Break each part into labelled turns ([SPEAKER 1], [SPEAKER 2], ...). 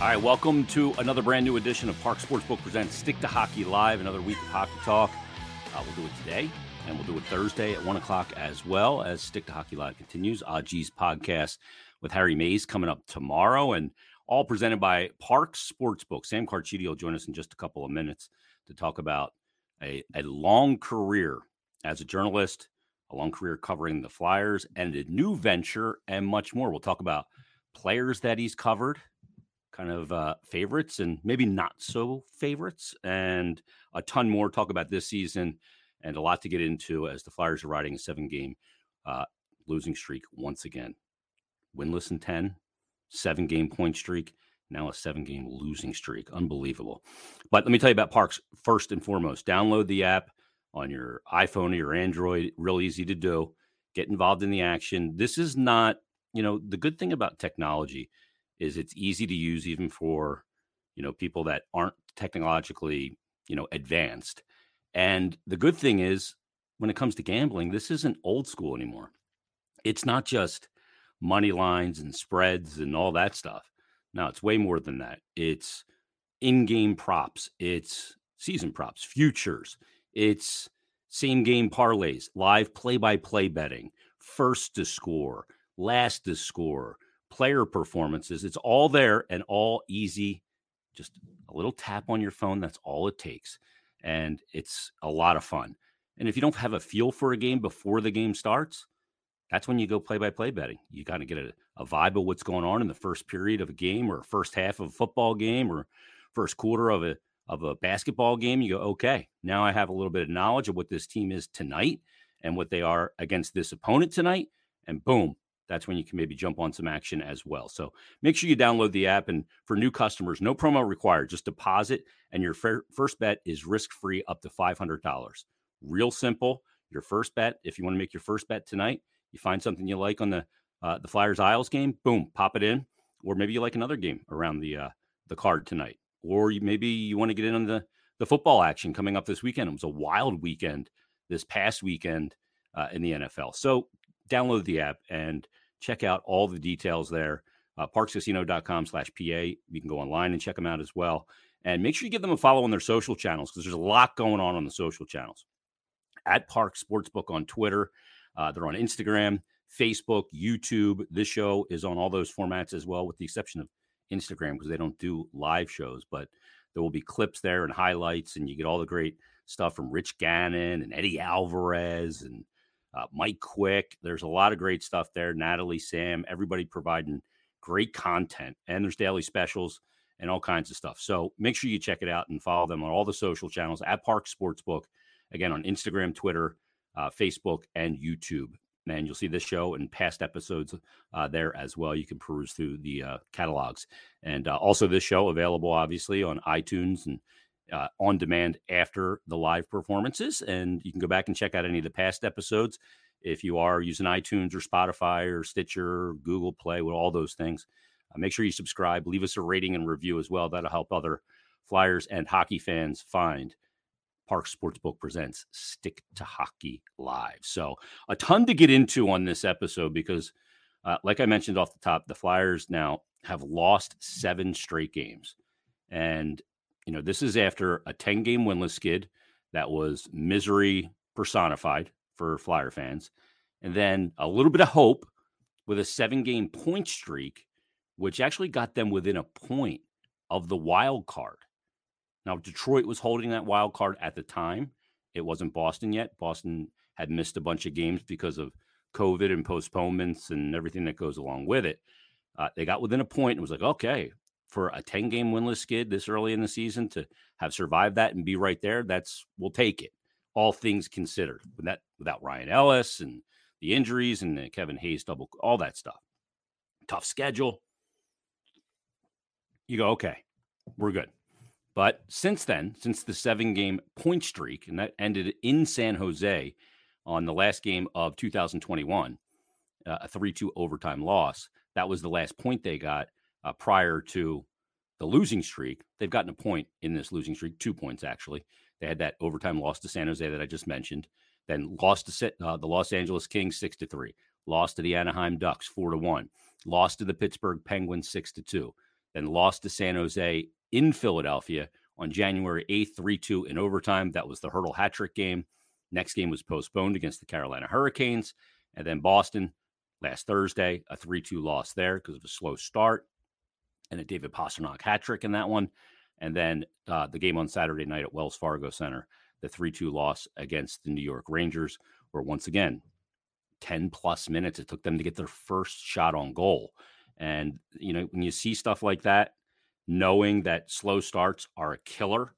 [SPEAKER 1] All right, welcome to another brand new edition of Parx Sportsbook presents Stick to Hockey Live. Another week of hockey talk. Uh, we'll do it today, and we'll do it Thursday at one o'clock as well as Stick to Hockey Live continues. Aji's podcast with Harry Mayes coming up tomorrow, and all presented by Parx Sportsbook. Sam Carchidi will join us in just a couple of minutes to talk about a, a long career as a journalist, a long career covering the Flyers, and a new venture, and much more. We'll talk about players that he's covered kind of uh, favorites and maybe not so favorites, and a ton more. Talk about this season and a lot to get into as the Flyers are riding a seven game uh, losing streak once again. Winless in 10, seven game point streak, now a seven game losing streak. Unbelievable. But let me tell you about Parx first and foremost. Download the app on your iPhone or your Android, real easy to do. Get involved in the action. This is not, you know, the good thing about technology is it's easy to use even for you know people that aren't technologically you know advanced. And the good thing is when it comes to gambling this isn't old school anymore. It's not just money lines and spreads and all that stuff. No it's way more than that. It's in-game props. It's season props futures it's same game parlays live play-by-play betting first to score last to score player performances. It's all there and all easy. Just a little tap on your phone. That's all it takes. And it's a lot of fun. And if you don't have a feel for a game before the game starts, that's when you go play by play betting. You got to get a, a, vibe of what's going on in the first period of a game or first half of a football game or first quarter of a of a basketball game. You go, okay, now I have a little bit of knowledge of what this team is tonight and what they are against this opponent tonight. And boom, that's when you can maybe jump on some action as well. So make sure you download the app. And for new customers, no promo required, just deposit, and your first bet is risk free up to $500. Real simple. Your first bet, if you want to make your first bet tonight, you find something you like on the uh, the Flyers Isles game, boom, pop it in. Or maybe you like another game around the uh, the card tonight. Or maybe you want to get in on the the football action coming up this weekend. It was a wild weekend this past weekend uh, in the NFL. So download the app and check out all the details there. Uh, parxcasino.com slash PA. You can go online and check them out as well. And make sure you give them a follow on their social channels because there's a lot going on on the social channels. At Parx Sportsbook on Twitter, uh, they're on Instagram, Facebook, YouTube. This show is on all those formats as well, with the exception of Instagram because they don't do live shows. But there will be clips there and highlights, and you get all the great stuff from Rich Gannon and Eddie Alvarez and uh, Mike Quick. There's a lot of great stuff there. Natalie, Sam, everybody providing great content, and there's daily specials and all kinds of stuff. So make sure you check it out and follow them on all the social channels at Parx Sportsbook. Again, on Instagram, Twitter, uh, Facebook, and YouTube. And you'll see this show and past episodes uh, there as well. You can peruse through the uh, catalogs. And uh, also, this show available obviously on iTunes and uh, on demand after the live performances. And you can go back and check out any of the past episodes if you are using iTunes or Spotify or Stitcher, or Google Play, with all those things. Uh, make sure you subscribe, leave us a rating and review as well. That'll help other Flyers and hockey fans find Parx Sportsbook presents Stick to Hockey Live. So, a ton to get into on this episode because, uh, like I mentioned off the top, the Flyers now have lost seven straight games. And you know, this is after a 10 game winless skid that was misery personified for Flyer fans. And then a little bit of hope with a seven game point streak, which actually got them within a point of the wild card. Now, Detroit was holding that wild card at the time. It wasn't Boston yet. Boston had missed a bunch of games because of COVID and postponements and everything that goes along with it. Uh, they got within a point and was like, okay, for a 10 game winless skid this early in the season to have survived that and be right there, that's we'll take it. All things considered, that without Ryan Ellis and the injuries and the Kevin Hayes double, all that stuff. Tough schedule. You go, okay, we're good. But since then, since the seven game point streak, and that ended in San Jose on the last game of 2021, uh, a 3 2 overtime loss, that was the last point they got uh, prior to the losing streak. They've gotten a point in this losing streak, two points actually. They had that overtime loss to San Jose that I just mentioned. Then lost to uh, the Los Angeles Kings six to three. Lost to the Anaheim Ducks four to one. Lost to the Pittsburgh Penguins six to two. Then lost to San Jose in Philadelphia on January 8th, 3 2 in overtime. That was the Hertl hat trick game. Next game was postponed against the Carolina Hurricanes. And then Boston last Thursday, a 3 2 loss there because of a slow start and a David Pastrnak hat trick in that one. And then uh, the game on Saturday night at Wells Fargo Center, the 3 2 loss against the New York Rangers, where once again, 10 plus minutes it took them to get their first shot on goal. And, you know, when you see stuff like that, knowing that slow starts are a killer,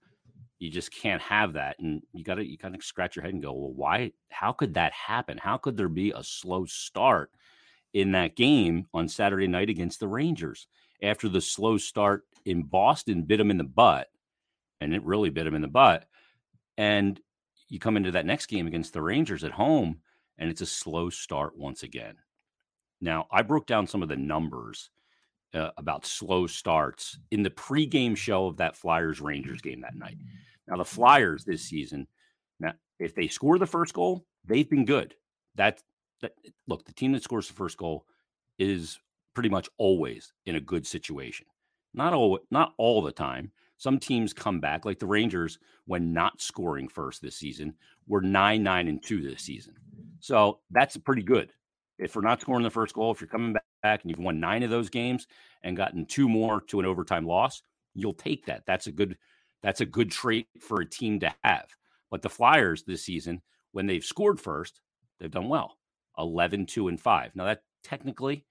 [SPEAKER 1] you just can't have that. And you got to, you kind of scratch your head and go, well, why, how could that happen? How could there be a slow start in that game on Saturday night against the Rangers after the slow start in Boston bit him in the butt? And it really bit him in the butt. And you come into that next game against the Rangers at home, and it's a slow start once again. Now, I broke down some of the numbers uh, about slow starts in the pregame show of that Flyers Rangers game that night. Now, the Flyers this season, now if they score the first goal, they've been good. That, that look, the team that scores the first goal is pretty much always in a good situation. Not all, not all the time. Some teams come back, like the Rangers, when not scoring first this season, were nine, nine, and two this season. So that's pretty good. If we're not scoring the first goal, if you're coming back and you've won nine of those games and gotten two more to an overtime loss, you'll take that. That's a good that's a good trait for a team to have. But the Flyers this season, when they've scored first, they've done well. 11, 2, and 5. Now that technically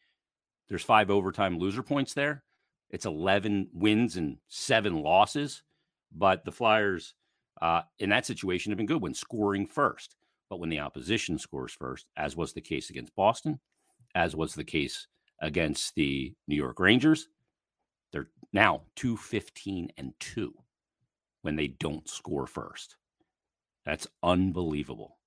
[SPEAKER 1] there's five overtime loser points there. It's 11 wins and seven losses. But the Flyers uh, in that situation have been good when scoring first. But when the opposition scores first, as was the case against Boston, as was the case against the New York Rangers, they're now 215 and 2 when they don't score first. That's unbelievable.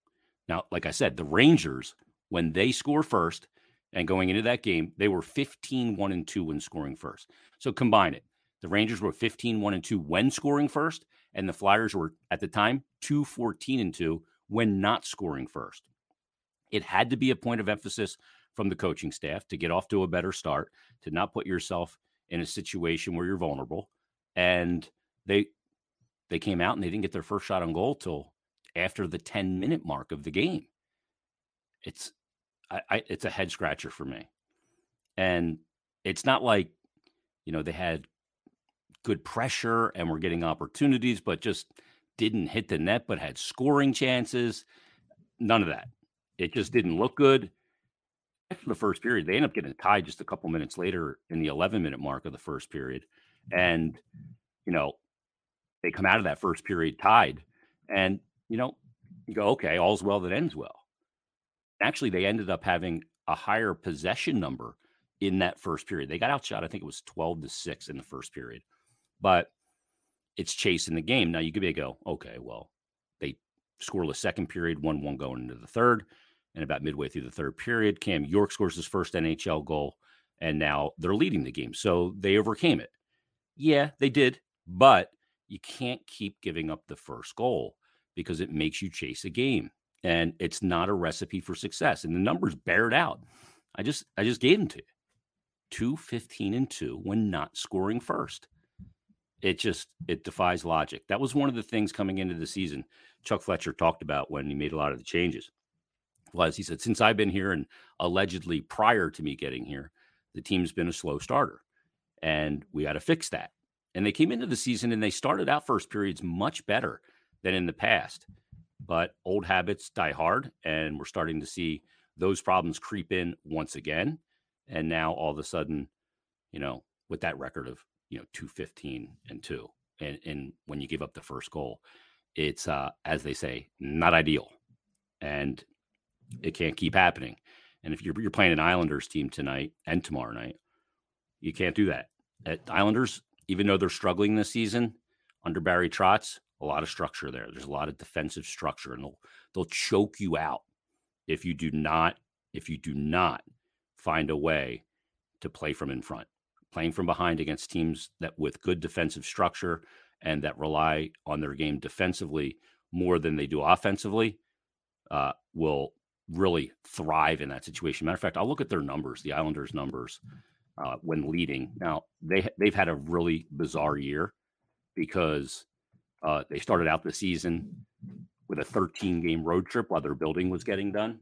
[SPEAKER 1] Now, like I said, the Rangers, when they score first and going into that game, they were 15 1 and 2 when scoring first. So combine it. The Rangers were 15 1 and 2 when scoring first, and the Flyers were at the time 2 14 and 2 when not scoring first. It had to be a point of emphasis from the coaching staff to get off to a better start, to not put yourself in a situation where you're vulnerable. And they they came out and they didn't get their first shot on goal till after the 10 minute mark of the game. It's I, I it's a head scratcher for me. And it's not like, you know, they had good pressure and were getting opportunities, but just didn't hit the net but had scoring chances. None of that. It just didn't look good. After the first period, they end up getting tied just a couple minutes later in the 11 minute mark of the first period. Mm-hmm. And, you know, they come out of that first period tied. And, you know, you go, okay, all's well that ends well. Actually, they ended up having a higher possession number in that first period. They got outshot, I think it was 12 to 6 in the first period. But it's chasing the game. Now you could be go, okay, well, they score the second period, one one going into the third, and about midway through the third period, Cam York scores his first NHL goal, and now they're leading the game. So they overcame it. Yeah, they did, but you can't keep giving up the first goal because it makes you chase a game, and it's not a recipe for success. And the numbers bear it out. I just I just gave them to you. Two fifteen and 2 when not scoring first it just it defies logic. That was one of the things coming into the season Chuck Fletcher talked about when he made a lot of the changes. Was he said since I've been here and allegedly prior to me getting here, the team's been a slow starter, and we got to fix that. And they came into the season and they started out first periods much better than in the past. But old habits die hard, and we're starting to see those problems creep in once again. And now all of a sudden, you know, with that record of you know 215 and 2 and and when you give up the first goal it's uh as they say not ideal and it can't keep happening. And if you're you're playing an Islanders team tonight and tomorrow night you can't do that. At Islanders even though they're struggling this season under Barry Trotz a lot of structure there. There's a lot of defensive structure and they'll they'll choke you out if you do not if you do not find a way to play from in front. Playing from behind against teams that with good defensive structure and that rely on their game defensively more than they do offensively, uh, will really thrive in that situation. Matter of fact, I'll look at their numbers, the Islanders' numbers uh, when leading. Now they they've had a really bizarre year because uh, they started out the season with a 13 game road trip while their building was getting done,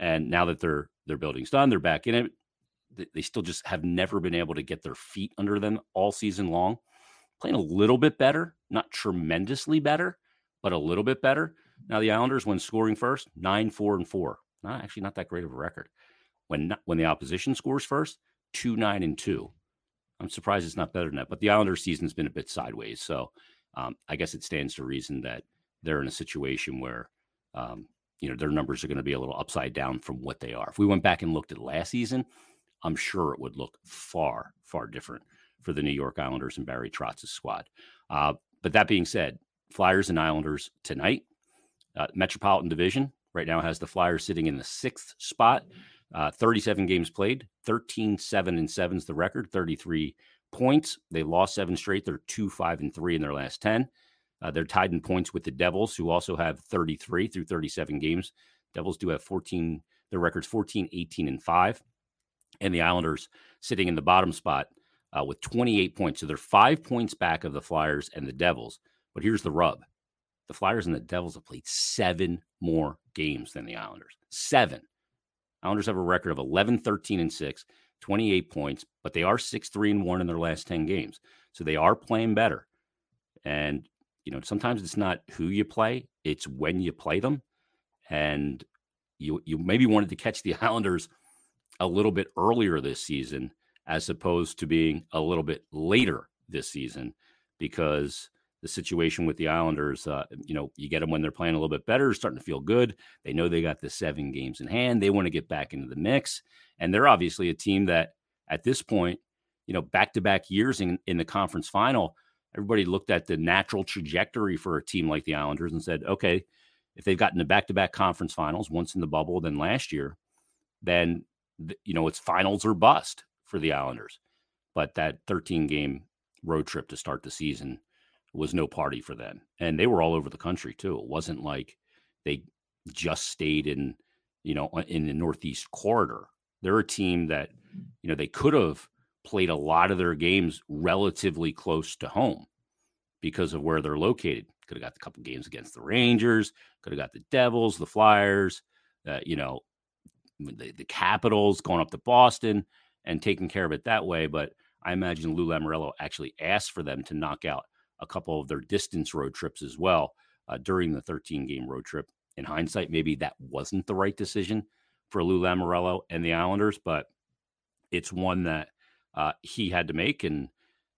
[SPEAKER 1] and now that their their building's done, they're back in it. They still just have never been able to get their feet under them all season long. Playing a little bit better, not tremendously better, but a little bit better. Now the Islanders, when scoring first, nine, four, and four. Not actually not that great of a record. When when the opposition scores first, two, nine, and two. I'm surprised it's not better than that. But the Islanders season's been a bit sideways. So um, I guess it stands to reason that they're in a situation where um, you know their numbers are going to be a little upside down from what they are. If we went back and looked at last season, I'm sure it would look far, far different for the New York Islanders and Barry Trotz's squad. Uh, but that being said, Flyers and Islanders tonight. Uh, Metropolitan Division right now has the Flyers sitting in the sixth spot. Uh, 37 games played, 13, 7, and 7 is the record, 33 points. They lost seven straight. They're 2, 5, and 3 in their last 10. Uh, they're tied in points with the Devils, who also have 33 through 37 games. Devils do have 14, their records 14, 18, and 5. And the Islanders sitting in the bottom spot uh, with 28 points. So they're five points back of the Flyers and the Devils. But here's the rub the Flyers and the Devils have played seven more games than the Islanders. Seven. Islanders have a record of 11, 13, and 6, 28 points, but they are 6, 3, and 1 in their last 10 games. So they are playing better. And, you know, sometimes it's not who you play, it's when you play them. And you you maybe wanted to catch the Islanders a little bit earlier this season as opposed to being a little bit later this season because the situation with the Islanders. Uh, you know, you get them when they're playing a little bit better, starting to feel good. They know they got the seven games in hand. They want to get back into the mix, and they're obviously a team that, at this point, you know, back to back years in in the conference final, everybody looked at the natural trajectory for a team like the Islanders and said, okay, if they've gotten to back to back conference finals, once in the bubble, then last year, then you know it's finals or bust for the Islanders. But that 13 game road trip to start the season was no party for them. And they were all over the country too. It wasn't like they just stayed in, you know, in the Northeast corridor. They're a team that, you know, they could have played a lot of their games relatively close to home because of where they're located. Could have got a couple games against the Rangers, could have got the Devils, the Flyers, uh, you know, the, the Capitals going up to Boston and taking care of it that way. But I imagine Lou Lamoriello actually asked for them to knock out a couple of their distance road trips as well uh, during the 13 game road trip. In hindsight, maybe that wasn't the right decision for Lou Lamoriello and the Islanders, but it's one that uh, he had to make. And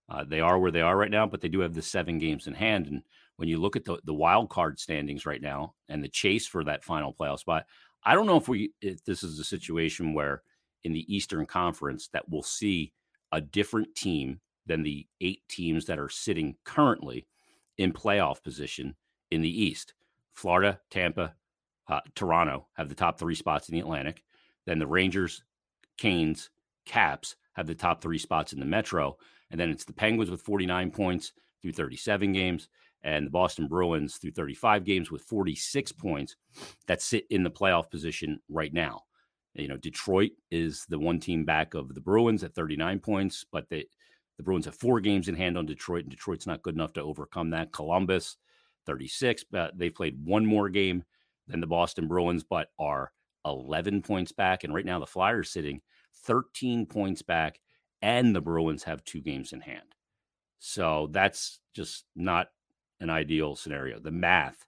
[SPEAKER 1] uh, they are where they are right now, but they do have the seven games in hand. And when you look at the, the wild card standings right now and the chase for that final playoff spot, I don't know if we if this is a situation where in the Eastern Conference that we'll see a different team than the eight teams that are sitting currently in playoff position in the East. Florida, Tampa, uh, Toronto have the top three spots in the Atlantic. Then the Rangers, Canes, Caps have the top three spots in the Metro. And then it's the Penguins with 49 points through 37 games and the Boston Bruins through 35 games with 46 points that sit in the playoff position right now. You know, Detroit is the one team back of the Bruins at 39 points, but they the Bruins have four games in hand on Detroit, and Detroit's not good enough to overcome that. Columbus, 36. But they've played one more game than the Boston Bruins, but are 11 points back. And right now, the Flyers sitting 13 points back, and the Bruins have two games in hand. So that's just not an ideal scenario. The math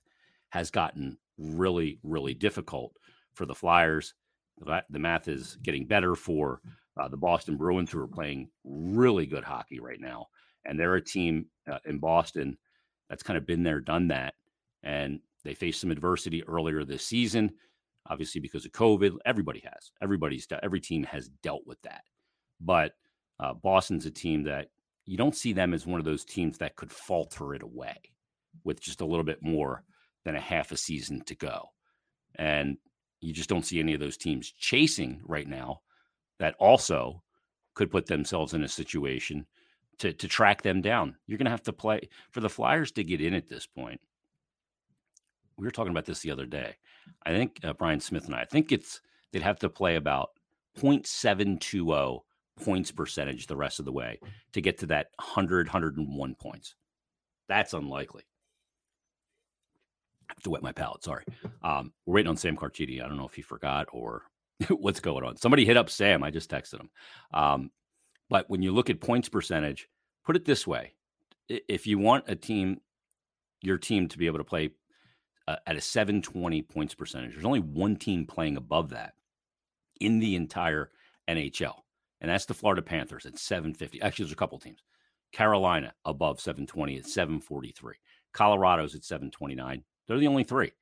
[SPEAKER 1] has gotten really, really difficult for the Flyers. The math is getting better for uh, the Boston Bruins, who are playing really good hockey right now. And they're a team uh, in Boston that's kind of been there, done that. And they faced some adversity earlier this season, obviously because of COVID. Everybody has. Everybody's every team has dealt with that. But uh, Boston's a team that you don't see them as one of those teams that could falter it away with just a little bit more than a half a season to go. And you just don't see any of those teams chasing right now that also could put themselves in a situation to to track them down. You're going to have to play for the Flyers to get in at this point. we were talking about this the other day. I think uh, Brian Smith and I, I think it's they'd have to play about 0.720 points percentage the rest of the way to get to that 100, 101 points. That's unlikely. I have to wet my palate. Sorry. Um, we're waiting on Sam Carchidi. I don't know if he forgot or what's going on. Somebody hit up Sam. I just texted him. Um, but when you look at points percentage, put it this way: if you want a team, your team to be able to play uh, at a 720 points percentage, there's only one team playing above that in the entire NHL, and that's the Florida Panthers at 750. Actually, there's a couple teams. Carolina above 720 at 743. Colorado's at 729. They're the only three.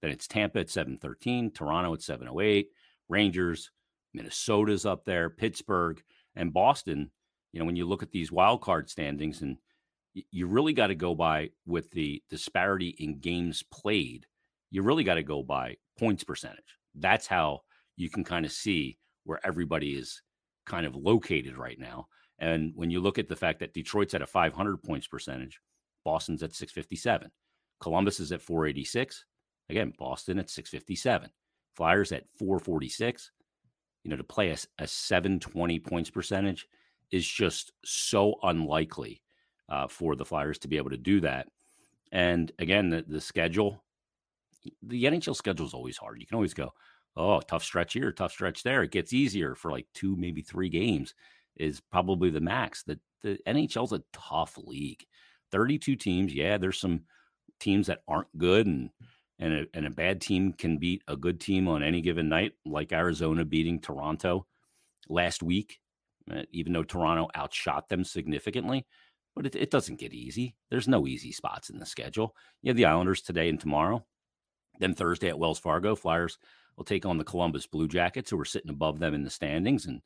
[SPEAKER 1] Then it's Tampa at 713, Toronto at 708, Rangers, Minnesota's up there, Pittsburgh, and Boston. You know, when you look at these wild card standings, and you really got to go by with the disparity in games played, you really got to go by points percentage. That's how you can kind of see where everybody is kind of located right now. And when you look at the fact that Detroit's at a 500 points percentage, Boston's at 657, Columbus is at 486. Again, Boston at 657, Flyers at 446. You know, to play a, a 720 points percentage is just so unlikely uh, for the Flyers to be able to do that. And again, the, the schedule, the NHL schedule is always hard. You can always go, oh, tough stretch here, tough stretch there. It gets easier for like two, maybe three games is probably the max. The the NHL's a tough league. 32 teams. Yeah, there's some teams that aren't good and and a, and a bad team can beat a good team on any given night, like Arizona beating Toronto last week, uh, even though Toronto outshot them significantly. But it, it doesn't get easy. There's no easy spots in the schedule. You have the Islanders today and tomorrow. Then Thursday at Wells Fargo, Flyers will take on the Columbus Blue Jackets, who are sitting above them in the standings and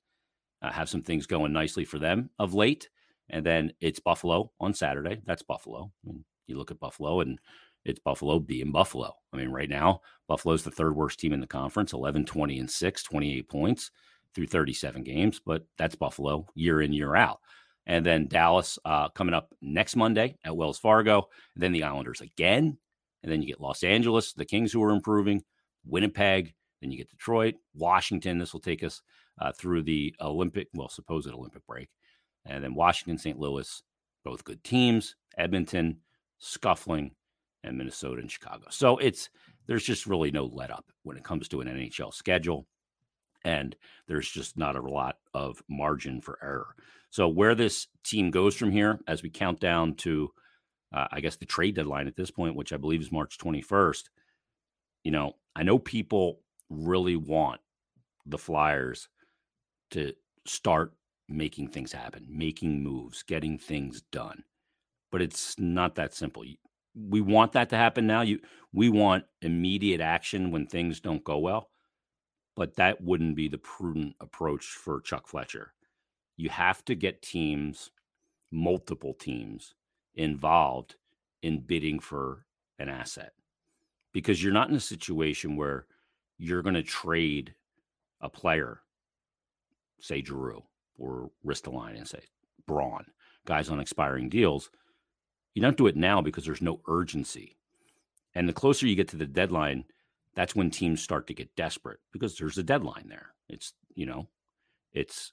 [SPEAKER 1] uh, have some things going nicely for them of late. And then it's Buffalo on Saturday. That's Buffalo. I mean, you look at Buffalo and it's Buffalo being Buffalo. I mean, right now, Buffalo's the third worst team in the conference 11, 20, and 6, 28 points through 37 games, but that's Buffalo year in, year out. And then Dallas uh, coming up next Monday at Wells Fargo. then the Islanders again. And then you get Los Angeles, the Kings who are improving, Winnipeg, then you get Detroit, Washington. This will take us uh, through the Olympic, well, supposed Olympic break. And then Washington, St. Louis, both good teams. Edmonton, scuffling, and Minnesota and Chicago. So it's there's just really no let up when it comes to an NHL schedule. And there's just not a lot of margin for error. So where this team goes from here, as we count down to, uh, I guess the trade deadline at this point, which I believe is March 21st. You know, I know people really want the Flyers to start making things happen, making moves, getting things done. But it's not that simple. We want that to happen now. You we want immediate action when things don't go well. But that wouldn't be the prudent approach for Chuck Fletcher. You have to get teams, multiple teams involved in bidding for an asset. Because you're not in a situation where you're going to trade a player, say Giroux or Ristolainen, say Braun, guys on expiring deals. You don't do it now because there's no urgency. And the closer you get to the deadline, that's when teams start to get desperate because there's a deadline there. It's, you know, it's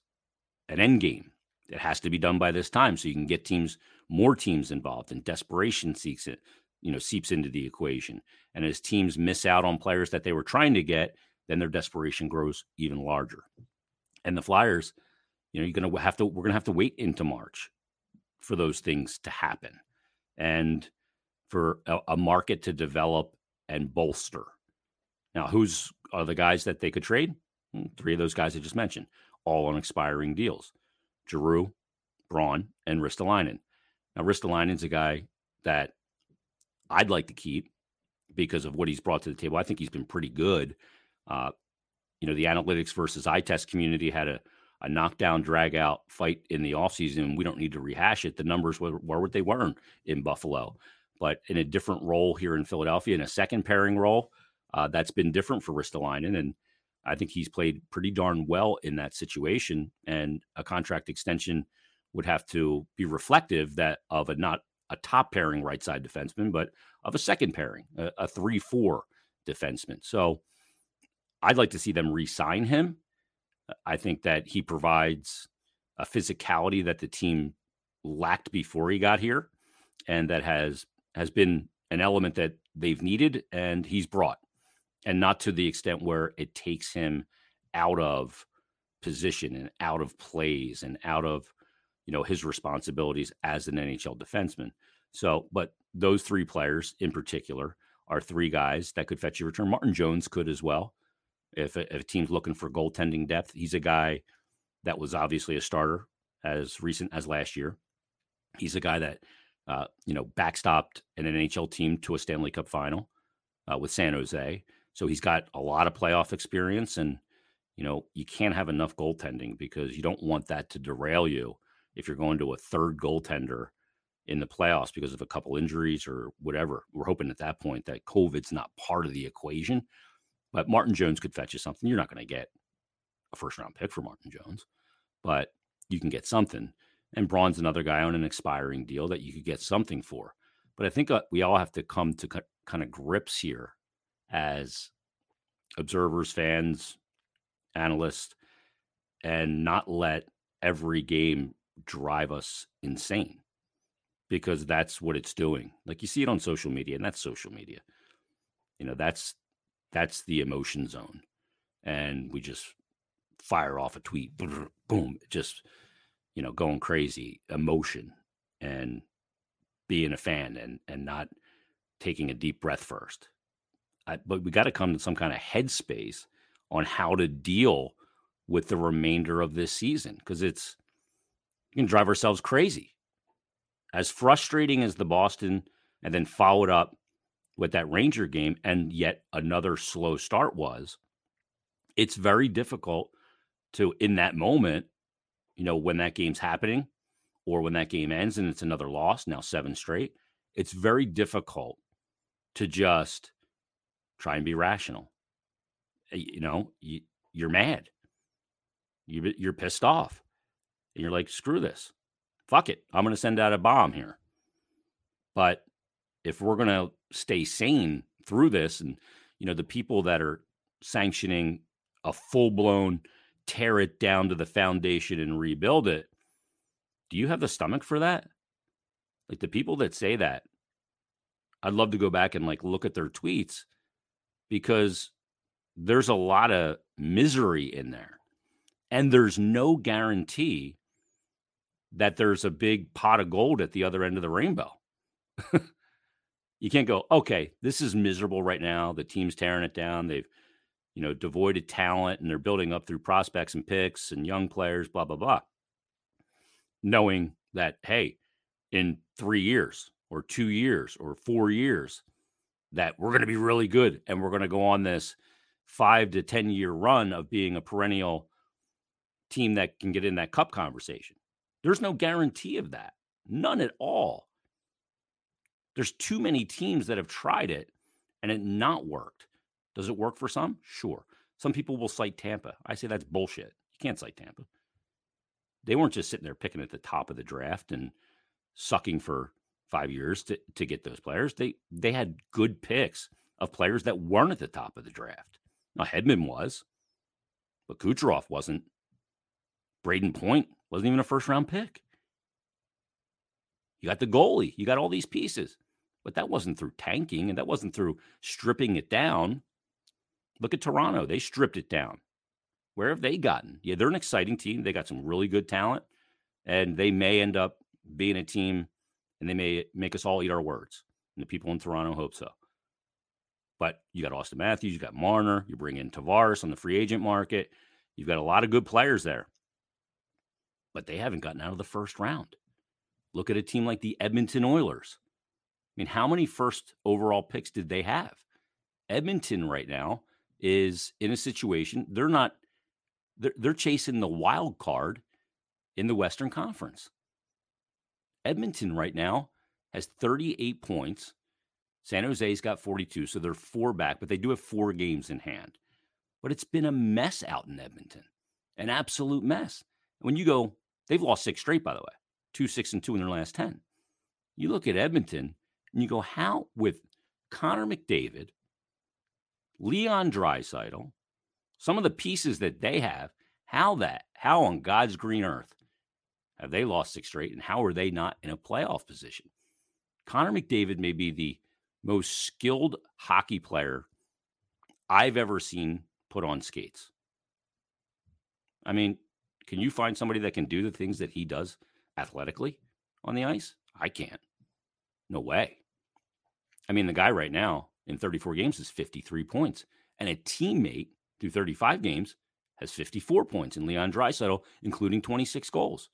[SPEAKER 1] an end game. It has to be done by this time so you can get teams, more teams involved, and desperation seeks it, you know, seeps into the equation. And as teams miss out on players that they were trying to get, then their desperation grows even larger. And the Flyers, you know, you're gonna have to we're gonna have to wait into March for those things to happen, and for a, a market to develop and bolster. Now, who's are the guys that they could trade? Hmm, three of those guys I just mentioned, all on expiring deals: Giroux, Braun, and Ristolainen. Now, Ristolainen's a guy that I'd like to keep because of what he's brought to the table. I think he's been pretty good. Uh, you know, the analytics versus eye test community had a, a knockdown, drag out fight in the offseason. We don't need to rehash it. The numbers were, were what they were in Buffalo, but in a different role here in Philadelphia, in a second pairing role, uh, that's been different for Ristolainen. And I think he's played pretty darn well in that situation. And a contract extension would have to be reflective that of a not a top pairing right side defenseman, but of a second pairing, a, a 3 4 defenseman. So I'd like to see them re sign him. I think that he provides a physicality that the team lacked before he got here and that has has been an element that they've needed and he's brought and not to the extent where it takes him out of position and out of plays and out of you know his responsibilities as an NHL defenseman. So, but those three players in particular are three guys that could fetch a return. Martin Jones could as well. If a, if a team's looking for goaltending depth, he's a guy that was obviously a starter as recent as last year. He's a guy that uh, you know backstopped an NHL team to a Stanley Cup final uh, with San Jose. So he's got a lot of playoff experience, and you know you can't have enough goaltending because you don't want that to derail you if you're going to a third goaltender in the playoffs because of a couple injuries or whatever. We're hoping at that point that COVID's not part of the equation. But Martin Jones could fetch you something. You're not going to get a first round pick for Martin Jones, but you can get something. And Braun's another guy on an expiring deal that you could get something for. But I think uh, we all have to come to kind of grips here as observers, fans, analysts, and not let every game drive us insane because that's what it's doing. Like you see it on social media, and that's social media. You know, that's that's the emotion zone. And we just fire off a tweet, boom, just you know, going crazy, emotion and being a fan and and not taking a deep breath first. I, but we got to come to some kind of headspace on how to deal with the remainder of this season because it's you can drive ourselves crazy. As frustrating as the Boston and then followed up with that Ranger game and yet another slow start was, it's very difficult to, in that moment, you know, when that game's happening or when that game ends and it's another loss, now seven straight, it's very difficult to just try and be rational. You know, you, you're mad. You, you're pissed off. And you're like, screw this. Fuck it. I'm going to send out a bomb here. But if we're going to stay sane through this, and, you know, the people that are sanctioning a full blown tear it down to the foundation and rebuild it, do you have the stomach for that? Like the people that say that, I'd love to go back and like look at their tweets because there's a lot of misery in there. And there's no guarantee that there's a big pot of gold at the other end of the rainbow. you can't go, okay, this is miserable right now. The team's tearing it down. They've, you know, devoided talent and they're building up through prospects and picks and young players, blah, blah, blah. Knowing that, hey, in three years or two years or four years, that we're going to be really good and we're going to go on this five to 10 year run of being a perennial team that can get in that cup conversation. There's no guarantee of that. None at all. There's too many teams that have tried it and it not worked. Does it work for some? Sure. Some people will cite Tampa. I say that's bullshit. You can't cite Tampa. They weren't just sitting there picking at the top of the draft and sucking for five years to, to get those players. They they had good picks of players that weren't at the top of the draft. Now Hedman was, but Kucherov wasn't. Brayden Point wasn't even a first round pick. You got the goalie, you got all these pieces, but that wasn't through tanking and that wasn't through stripping it down. Look at Toronto, they stripped it down. Where have they gotten? Yeah, they're an exciting team. They got some really good talent, and they may end up being a team and they may make us all eat our words. And the people in Toronto hope so. But you got Auston Matthews, you got Marner, you bring in Tavares on the free agent market. You've got a lot of good players there but they haven't gotten out of the first round. Look at a team like the Edmonton Oilers. I mean, how many first overall picks did they have? Edmonton right now is in a situation they're not they're, they're chasing the wild card in the Western Conference. Edmonton right now has 38 points. San Jose's got 42, so they're four back, but they do have four games in hand. But it's been a mess out in Edmonton, an absolute mess. When you go They've lost six straight, by the way, two, six, and two in their last 10. You look at Edmonton and you go, how with Connor McDavid, Leon Draisaitl, some of the pieces that they have, how that, how on God's green earth have they lost six straight and how are they not in a playoff position? Connor McDavid may be the most skilled hockey player I've ever seen put on skates. I mean, can you find somebody that can do the things that he does athletically on the ice? I can't. No way. I mean, the guy right now in 34 games is 53 points, and a teammate through 35 games has 54 points in Leon Draisaitl, including 26 goals.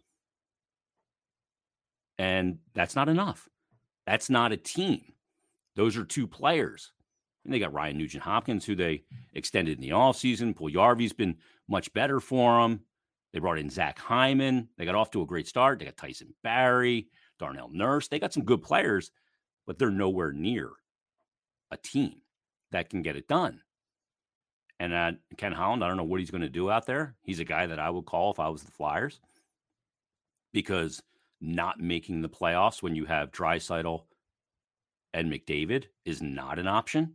[SPEAKER 1] And that's not enough. That's not a team. Those are two players. And they got Ryan Nugent Hopkins, who they extended in the offseason. Puljujarvi's been much better for them. They brought in Zach Hyman. They got off to a great start. They got Tyson Barrie, Darnell Nurse. They got some good players, but they're nowhere near a team that can get it done. And uh, Ken Holland, I don't know what he's going to do out there. He's a guy that I would call if I was the Flyers because not making the playoffs when you have Draisaitl and McDavid is not an option.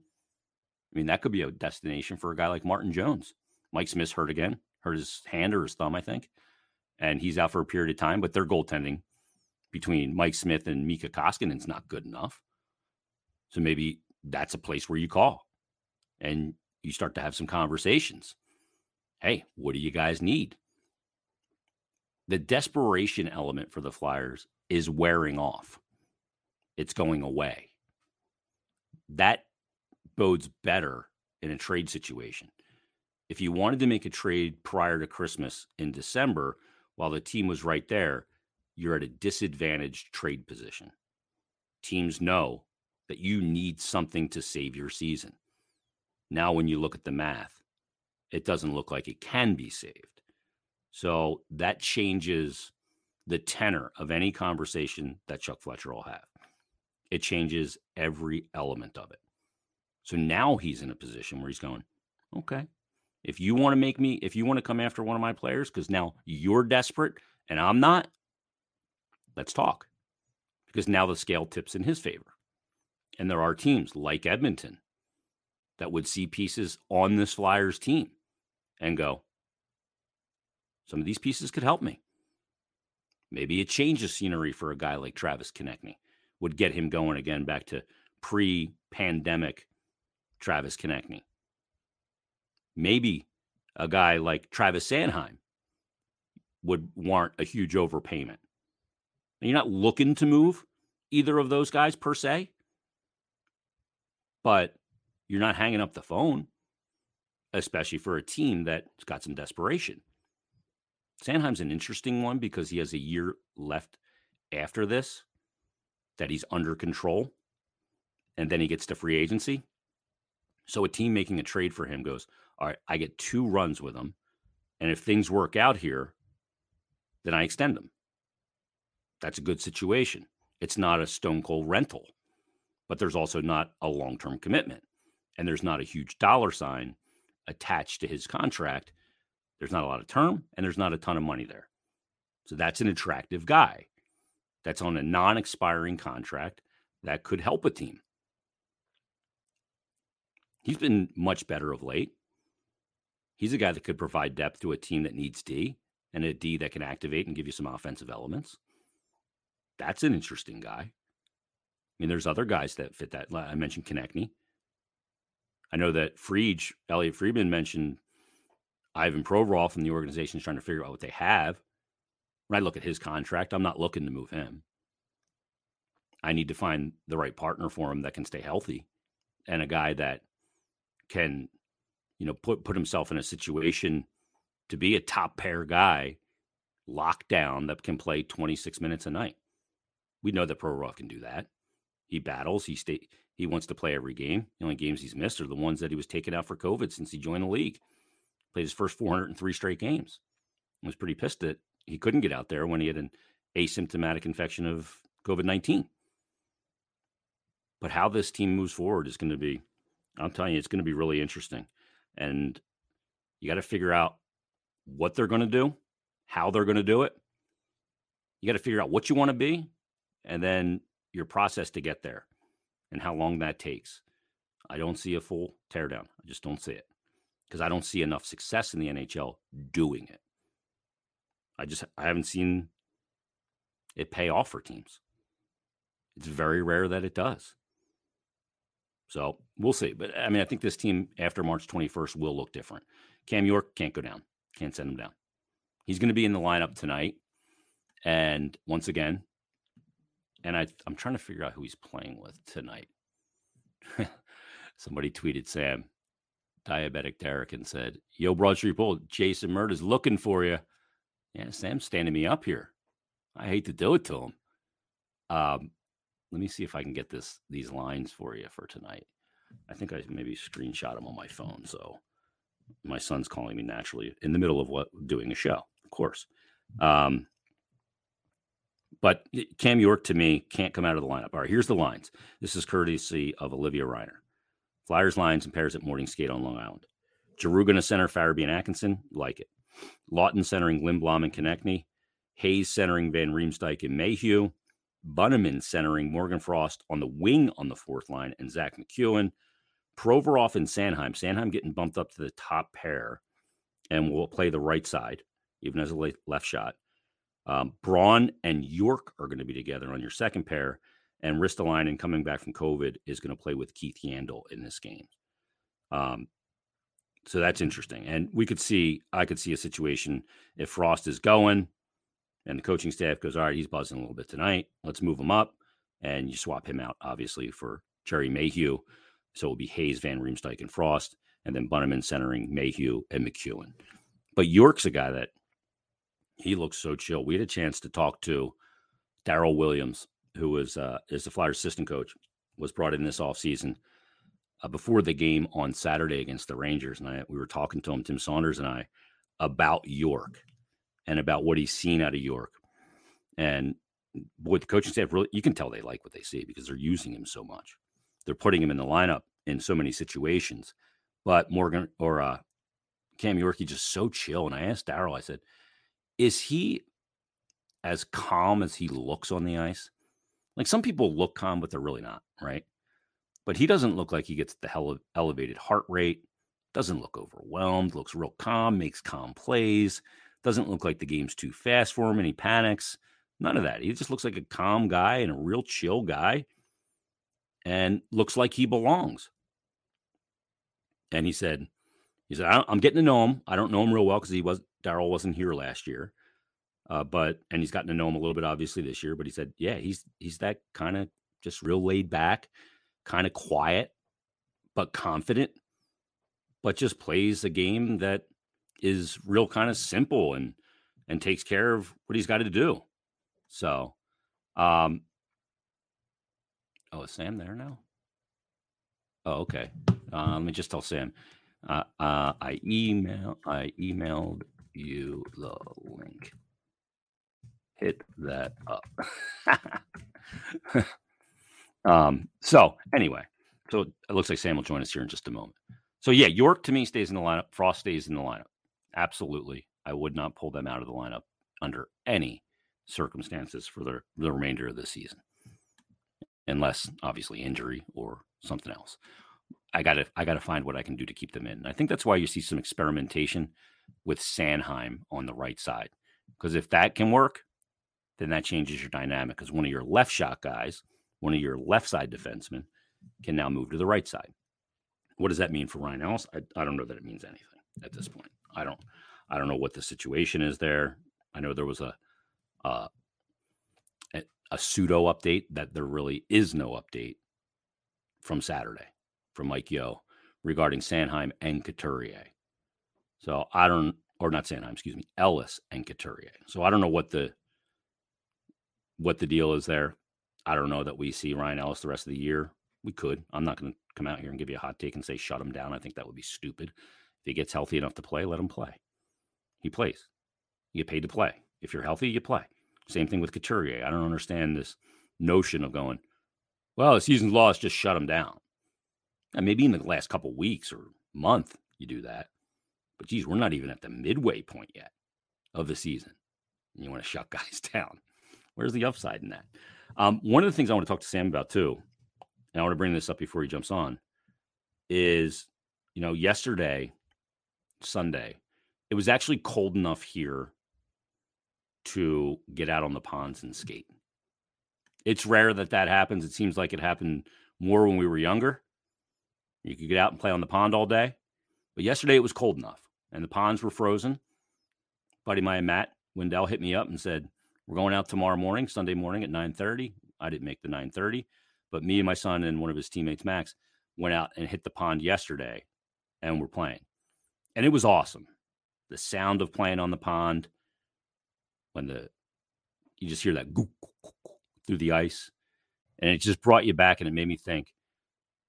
[SPEAKER 1] I mean, that could be a destination for a guy like Martin Jones. Mike Smith's hurt again, hurt his hand or his thumb, I think, and he's out for a period of time. But their goaltending between Mike Smith and Mikko Koskinen's not good enough. So maybe that's a place where you call and you start to have some conversations. Hey, what do you guys need? The desperation element for the Flyers is wearing off. It's going away. That bodes better in a trade situation. If you wanted to make a trade prior to Christmas in December, while the team was right there, you're at a disadvantaged trade position. Teams know that you need something to save your season. Now, when you look at the math, it doesn't look like it can be saved. So that changes the tenor of any conversation that Chuck Fletcher will have. It changes every element of it. So now he's in a position where he's going, okay, if you want to make me, if you want to come after one of my players, because now you're desperate and I'm not, let's talk. Because now the scale tips in his favor. And there are teams like Edmonton that would see pieces on this Flyers team and go, some of these pieces could help me. Maybe a change of scenery for a guy like Travis Konecny would get him going again back to pre pandemic Travis Konecny. Maybe a guy like Travis Sanheim would warrant a huge overpayment. And you're not looking to move either of those guys per se, but you're not hanging up the phone, especially for a team that's got some desperation. Sanheim's an interesting one because he has a year left after this that he's under control, and then he gets to free agency. So a team making a trade for him goes, all right, I get two runs with him. And if things work out here, then I extend them. That's a good situation. It's not a stone cold rental, but there's also not a long term commitment. And there's not a huge dollar sign attached to his contract. There's not a lot of term and there's not a ton of money there. So that's an attractive guy that's on a non expiring contract that could help a team. He's been much better of late. He's a guy that could provide depth to a team that needs D and a D that can activate and give you some offensive elements. That's an interesting guy. I mean, there's other guys that fit that. I mentioned Konecny. I know that Friedge, Elliotte Friedman mentioned Ivan Provorov and the organization is trying to figure out what they have. When I look at his contract, I'm not looking to move him. I need to find the right partner for him that can stay healthy and a guy that can, you know, put put himself in a situation to be a top pair guy, locked down that can play 26 minutes a night. We know that Provorov can do that. He battles. He stay. He wants to play every game. The only games he's missed are the ones that he was taken out for COVID since he joined the league. Played his first 403 straight games. I was pretty pissed that he couldn't get out there when he had an asymptomatic infection of COVID 19. But how this team moves forward is going to be I'm telling you, it's going to be really interesting. And you got to figure out what they're going to do, how they're going to do it. You got to figure out what you want to be, and then your process to get there and how long that takes. I don't see a full teardown. I just don't see it because I don't see enough success in the NHL doing it. I just I haven't seen it pay off for teams. It's very rare that it does. So we'll see. But I mean, I think this team after March 21st will look different. Cam York can't go down. Can't send him down. He's going to be in the lineup tonight. And once again, and I, I'm trying to figure out who he's playing with tonight. Somebody tweeted Sam, diabetic Derek, and said, Yo, Broad Street Bull, Jason is looking for you. Yeah, Sam's standing me up here. I hate to do it to him. Um, let me see if I can get this these lines for you for tonight. I think I maybe screenshot them on my phone. So my son's calling me naturally in the middle of what doing a show, of course. Um, but Cam York to me can't come out of the lineup. All right, here's the lines. This is courtesy of Olivia Reiner. Flyers lines and pairs at morning skate on Long Island. Going to center Farabee and Atkinson. Like it. Laughton centering Lindblom and Konecny. Hayes centering Van Riemsdyk and Mayhew. Bunnaman centering Morgan Frost on the wing on the fourth line and Zach MacEwen. Provorov and Sanheim. Sanheim getting bumped up to the top pair and will play the right side, even as a left shot. Um, Braun and York are going to be together on your second pair. And Ristolainen, coming back from COVID, is going to play with Keith Yandle in this game. Um, so that's interesting. And we could see, I could see a situation if Frost is going and the coaching staff goes, all right, he's buzzing a little bit tonight. Let's move him up. And you swap him out, obviously, for Gerry Mayhew. So it'll be Hayes, Van Riemsdyk, and Frost, and then Bunnaman centering Mayhew and MacEwen. But York's a guy that he looks so chill. We had a chance to talk to Daryl Williams, who was uh, is the Flyers assistant coach, was brought in this offseason uh, before the game on Saturday against the Rangers. And I, we were talking to him, Tim Saunders and I, about York and about what he's seen out of York. And boy, the coaching staff really, you can tell they like what they see because they're using him so much. They're putting him in the lineup in so many situations. But Morgan or uh, Cam Yorkie just so chill. And I asked Daryl, I said, is he as calm as he looks on the ice? Like some people look calm, but they're really not, right? But he doesn't look like he gets the hell of elevated heart rate, doesn't look overwhelmed, looks real calm, makes calm plays, doesn't look like the game's too fast for him and he panics. None of that. He just looks like a calm guy and a real chill guy and looks like he belongs. And he said, he said, I'm getting to know him. I don't know him real well because he was Daryl wasn't here last year. Uh, but and he's gotten to know him a little bit obviously this year. But he said, yeah, he's he's that kind of just real laid back, kind of quiet, but confident, but just plays a game that is real kind of simple and and takes care of what he's got to do. So, um, oh, is Sam there now? Oh, okay. Uh, let me just tell Sam. Uh, uh, I email I emailed you the link. Hit that up. um, so anyway, so it looks like Sam will join us here in just a moment. So yeah, York to me stays in the lineup. Frost stays in the lineup. Absolutely. I would not pull them out of the lineup under any circumstances for the, the remainder of the season. Unless obviously injury or something else. I gotta I gotta find what I can do to keep them in. I think that's why you see some experimentation with Sanheim on the right side. Because if that can work, then that changes your dynamic. Because one of your left shot guys, one of your left side defensemen, can now move to the right side. What does that mean for Ryan Ellis? I, I don't know that it means anything at this point. I don't I don't know what the situation is there. I know there was a uh, a, a pseudo update that there really is no update from Saturday from Mike Yeo regarding Sanheim and Couturier. So I don't, or not Sanheim, excuse me, Ellis and Couturier. So I don't know what the what the deal is there. I don't know that we see Ryan Ellis the rest of the year. We could. I'm not going to come out here and give you a hot take and say shut him down. I think that would be stupid. If he gets healthy enough to play, let him play. He plays. You get paid to play. If you're healthy, you play. Same thing with Couturier. I don't understand this notion of going, well, the season's lost, just shut him down. And maybe in the last couple weeks or month, you do that. But geez, we're not even at the midway point yet of the season. And you want to shut guys down. Where's the upside in that? Um, one of the things I want to talk to Sam about too, and I want to bring this up before he jumps on, is you know yesterday, Sunday, it was actually cold enough here to get out on the ponds and mm. skate. It's rare that that happens. It seems like it happened more when we were younger. You could get out and play on the pond all day. But yesterday it was cold enough and the ponds were frozen. Buddy my Matt Wendell hit me up and said, We're going out tomorrow morning, Sunday morning at 9:30. I didn't make the 9:30, but me and my son and one of his teammates, Max, went out and hit the pond yesterday and we're playing. And it was awesome. The sound of playing on the pond when the you just hear that through the ice. And it just brought you back and it made me think,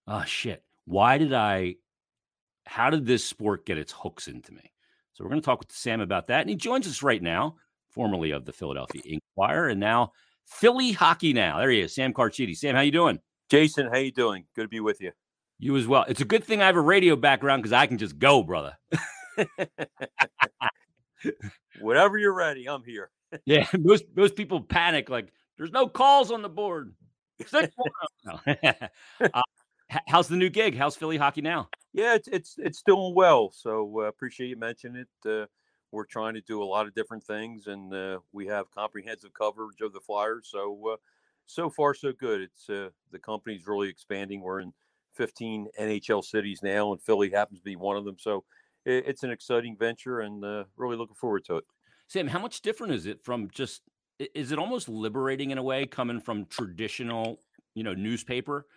[SPEAKER 1] oh shit, why did I how did this sport get its hooks into me? So we're going to talk with Sam about that. And he joins us right now, formerly of the Philadelphia Inquirer, and now Philly Hockey Now. There he is, Sam Carchidi. Sam, how you doing?
[SPEAKER 2] Jason, how you doing? Good to be with you.
[SPEAKER 1] You as well. It's a good thing I have a radio background because I can just go, brother.
[SPEAKER 2] Whatever you're ready, I'm here.
[SPEAKER 1] yeah, most most people panic like there's no calls on the board. uh, how's the new gig? How's Philly Hockey now?
[SPEAKER 2] Yeah, it's it's it's doing well. So uh, appreciate you mentioning it. Uh, we're trying to do a lot of different things, and uh, we have comprehensive coverage of the Flyers. So uh, so far so good. It's uh, the company's really expanding. We're in 15 NHL cities now, and Philly happens to be one of them. So it, it's an exciting venture, and uh, really looking forward to it.
[SPEAKER 1] Sam, how much different is it from just? Is it almost liberating in a way, coming from traditional, you know, newspaper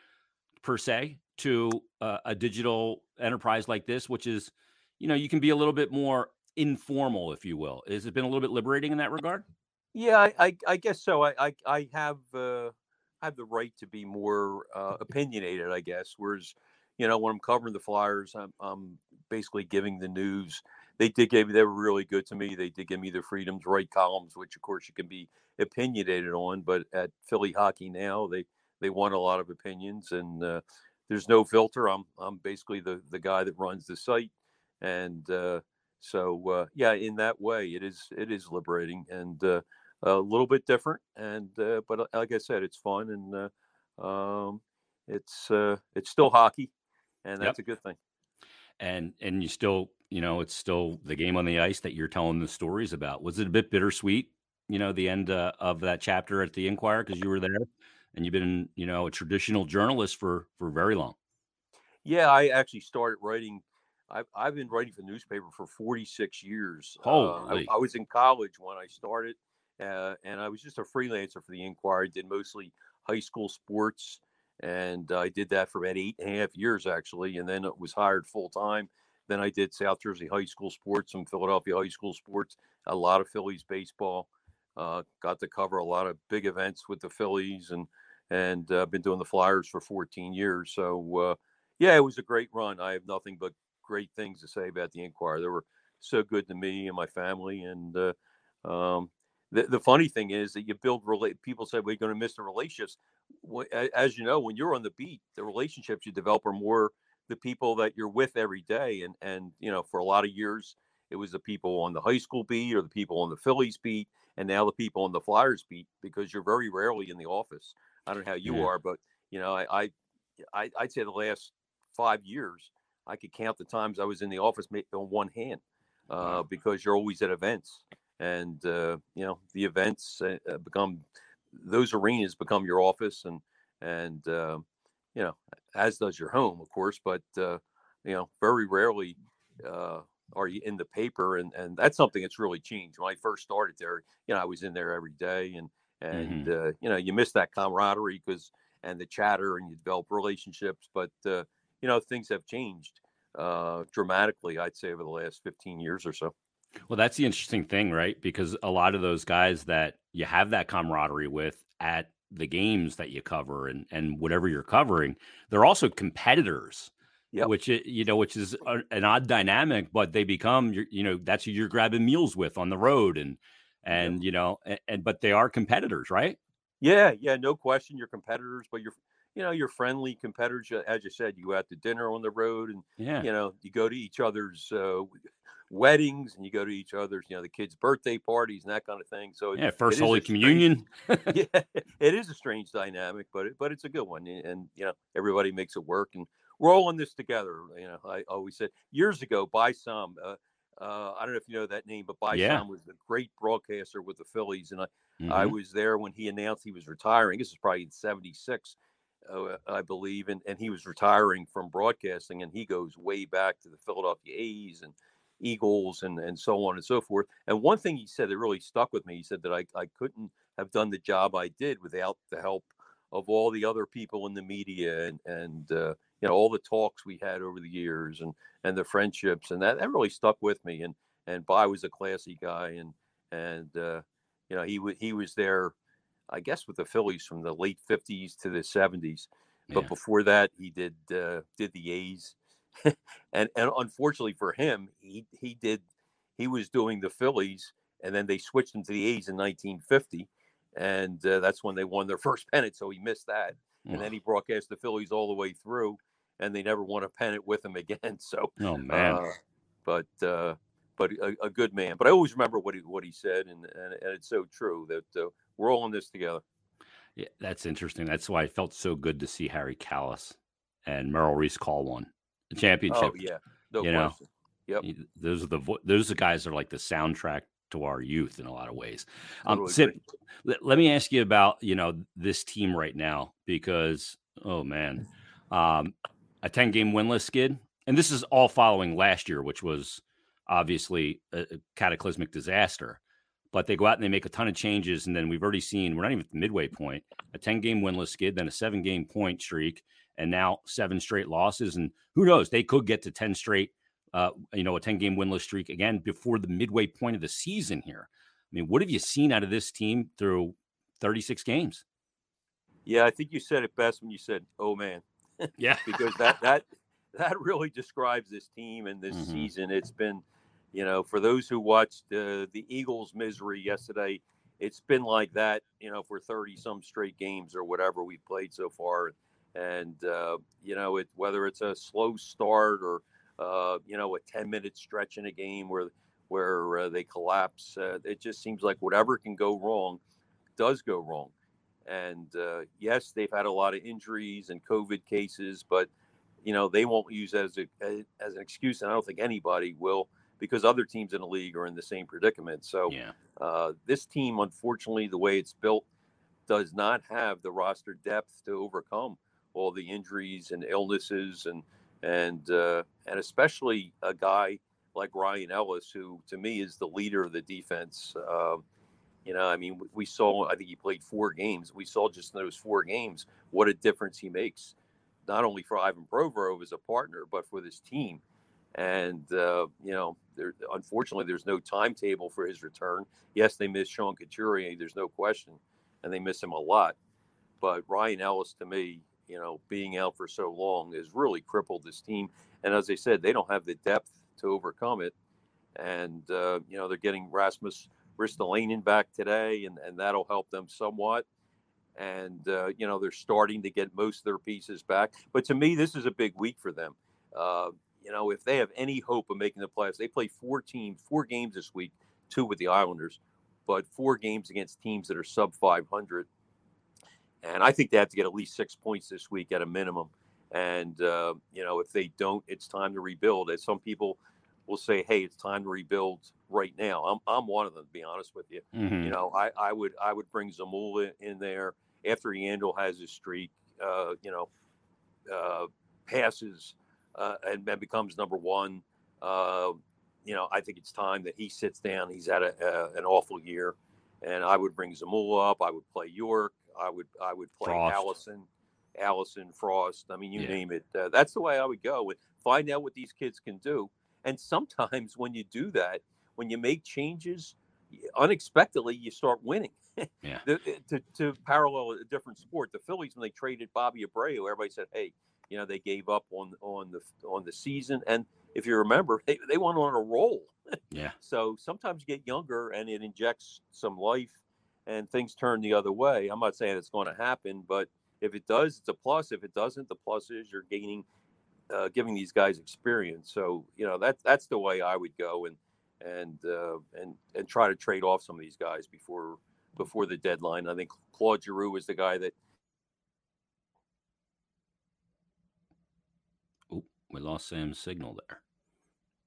[SPEAKER 1] per se to uh, a digital enterprise like this, which is, you know, you can be a little bit more informal, if you will. Has it been a little bit liberating in that regard?
[SPEAKER 2] Yeah, I, I, I guess so. I, I, I have uh, have the right to be more uh, opinionated, I guess. Whereas, you know, when I'm covering the Flyers, I'm, I'm basically giving the news. They did give me they were really good to me. They did give me the freedom to write columns, which of course you can be opinionated on. But at Philly Hockey now, they they want a lot of opinions, and uh, there's no filter. I'm I'm basically the the guy that runs the site, and uh, so uh, yeah, in that way, it is it is liberating and uh, a little bit different. And uh, but uh, like I said, it's fun and um, it's it's still hockey, and that's yep. a good thing.
[SPEAKER 1] And and you still you know it's still the game on the ice that you're telling the stories about. Was it a bit bittersweet? You know, the end of that chapter at the Inquirer because you were there and you've been, you know, a traditional journalist for for very long.
[SPEAKER 2] Yeah, I actually started writing. I've I've been writing for the newspaper for 46 years.
[SPEAKER 1] Holy.
[SPEAKER 2] Uh, I, I, was in college when I started, uh, and I was just a freelancer for the Inquirer. Did mostly high school sports, and I did that for about eight and a half years actually, and then it was hired full time. Then I did South Jersey high school sports, some Philadelphia high school sports, a lot of Phillies baseball. Uh, got to cover a lot of big events with the Phillies and and uh, been doing the Flyers for 14 years. So uh, yeah, it was a great run. I have nothing but great things to say about the Inquirer. They were so good to me and my family. And uh, um, the, the funny thing is that you build relate. People say we're going to miss the relationships. As you know, when you're on the beat, the relationships you develop are more the people that you're with every day. And and you know, for a lot of years, it was the people on the high school beat or the people on the Phillies beat, and now the people on the Flyers beat because you're very rarely in the office. I don't know how you yeah. are, but you know, I, I, I'd say the last five years, I could count the times I was in the office on one hand, uh, because you're always at events, and uh, you know, the events uh, uh, become those arenas become your office, and and uh, you know, as does your home, of course, but uh, you know, very rarely are you in the paper, and and that's something that's really changed. When I first started there, you know, I was in there every day, and and mm-hmm. uh, you know you miss that camaraderie because and the chatter and you develop relationships but uh, you know things have changed uh, dramatically i'd say over the last 15 years or so
[SPEAKER 1] well that's the interesting thing right because a lot of those guys that you have that camaraderie with at the games that you cover and and whatever you're covering they're also competitors Yep. which you know which is a, an odd dynamic but they become you know that's who you're grabbing meals with on the road and and you know, and, and, but they are competitors, right?
[SPEAKER 2] Yeah, yeah, no question. You're competitors, but you're you know you're friendly competitors. As you said, you go out to dinner on the road, and
[SPEAKER 1] yeah,
[SPEAKER 2] you know you go to each other's uh, weddings and you go to each other's, you know, the kids' birthday parties and that kind of thing. So
[SPEAKER 1] yeah, first Holy Communion.
[SPEAKER 2] Strange, yeah, it is a strange dynamic, but it, but it's a good one, and you know, everybody makes it work, and we're all in this together. You know, I always said years ago, By Saam. Uh, uh, I don't know if you know that name, but By yeah. was the great broadcaster with the Phillies, and I, mm-hmm. I was there when he announced he was retiring. This is probably in '76, uh, I believe, and, and he was retiring from broadcasting, and he goes way back to the Philadelphia A's and Eagles and, and so on and so forth. And one thing he said that really stuck with me, he said that I, I couldn't have done the job I did without the help of all the other people in the media and, and uh, you know, all the talks we had over the years and, and the friendships. And that, that really stuck with me. And, and By was a classy guy. And, and uh, you know, he, w- he was there, I guess, with the Phillies from the late 50s to the 70s. But yeah. before that, he did uh, did the A's and and unfortunately for him, he he did he was doing the Phillies, and then they switched him to the A's in 1950, and uh, that's when they won their first pennant. So he missed that, and then he broadcast the Phillies all the way through, and they never won a pennant with him again. So
[SPEAKER 1] oh man, uh,
[SPEAKER 2] but uh, but a, a, good man. But I always remember what he what he said, and and, and it's so true that uh, we're all in this together.
[SPEAKER 1] Yeah, that's interesting. That's why I felt so good to see Harry Kalas and Merrill Reese call one the championship. Oh
[SPEAKER 2] yeah, no
[SPEAKER 1] you
[SPEAKER 2] question.
[SPEAKER 1] Know, yep. Those are the those are the guys that are like the soundtrack to our youth in a lot of ways. Um, Sip, let, let, me ask you about you know this team right now because oh man, um, a ten game winless skid, and this is all following last year, which was obviously a, a cataclysmic disaster. But they go out and they make a ton of changes, and then we've already seen we're not even at the midway point a ten game winless skid, then a seven game point streak, and now seven straight losses. And who knows, they could get to 10 straight, uh, you know, a 10 game winless streak again before the midway point of the season here. I mean, what have you seen out of this team through 36 games?
[SPEAKER 2] Yeah, I think you said it best when you said, "Oh man."
[SPEAKER 1] Yeah.
[SPEAKER 2] because that that that really describes this team and this mm-hmm. season. It's been, you know, for those who watched uh, the Eagles' misery yesterday, it's been like that, you know, for 30 some straight games or whatever we've played so far and uh, you know it whether it's a slow start or uh, you know a 10 minute stretch in a game where where uh, they collapse uh, it just seems like whatever can go wrong does go wrong and uh, yes they've had a lot of injuries and covid cases but you know they won't use that as a as an excuse and i don't think anybody will because other teams in the league are in the same predicament so
[SPEAKER 1] yeah.
[SPEAKER 2] Uh, this team unfortunately the way it's built does not have the roster depth to overcome all the injuries and illnesses and and uh, and especially a guy like Ryan Ellis, who to me is the leader of the defense. Um, you know, I mean, we saw. I think he played four games. We saw just in those four games what a difference he makes, not only for Ivan Provorov as a partner, but for this team. And uh, you know, there, unfortunately, there's no timetable for his return. Yes, they miss Sean Couturier. There's no question, and they miss him a lot. But Ryan Ellis, to me, you know, being out for so long has really crippled this team. And as I said, they don't have the depth to overcome it. And, uh, you know, they're getting Rasmus Ristolainen back today, and, and that'll help them somewhat. And, uh, you know, they're starting to get most of their pieces back. But to me, this is a big week for them. Uh, you know, if they have any hope of making the playoffs, they play four teams, four games this week, two with the Islanders, but four games against teams that are sub 500 and I think they have to get at least six points this week at a minimum. And uh, you know, if they don't, it's time to rebuild. As some people will say, "Hey, it's time to rebuild right now." I'm I'm one of them, to be honest with you. Mm-hmm. You know, I, I would I would bring Zamula in there after Yandle has his streak. Uh, you know, uh, passes uh, and, and becomes number one. Uh, you know, I think it's time that he sits down. He's had a, an awful year, and I would bring Zamula up. I would play York. I would I would play Frost. Allison, Allison Frost. I mean, you yeah. name it. Uh, that's the way I would go. And find out what these kids can do. And sometimes when you do that, when you make changes, unexpectedly you start winning.
[SPEAKER 1] yeah.
[SPEAKER 2] The, to, to parallel a different sport, the Phillies when they traded Bobby Abreu, everybody said, "Hey, you know, they gave up on on the on the season." And if you remember, they, they went on a roll.
[SPEAKER 1] yeah.
[SPEAKER 2] So sometimes you get younger and it injects some life and things turn the other way. I'm not saying it's going to happen, but if it does, it's a plus. If it doesn't, the plus is you're gaining uh, giving these guys experience. So you know that's that's the way I would go and and uh, and and try to trade off some of these guys before before the deadline. I think Claude Giroux is the guy that.
[SPEAKER 1] Oh, we lost Sam's signal there.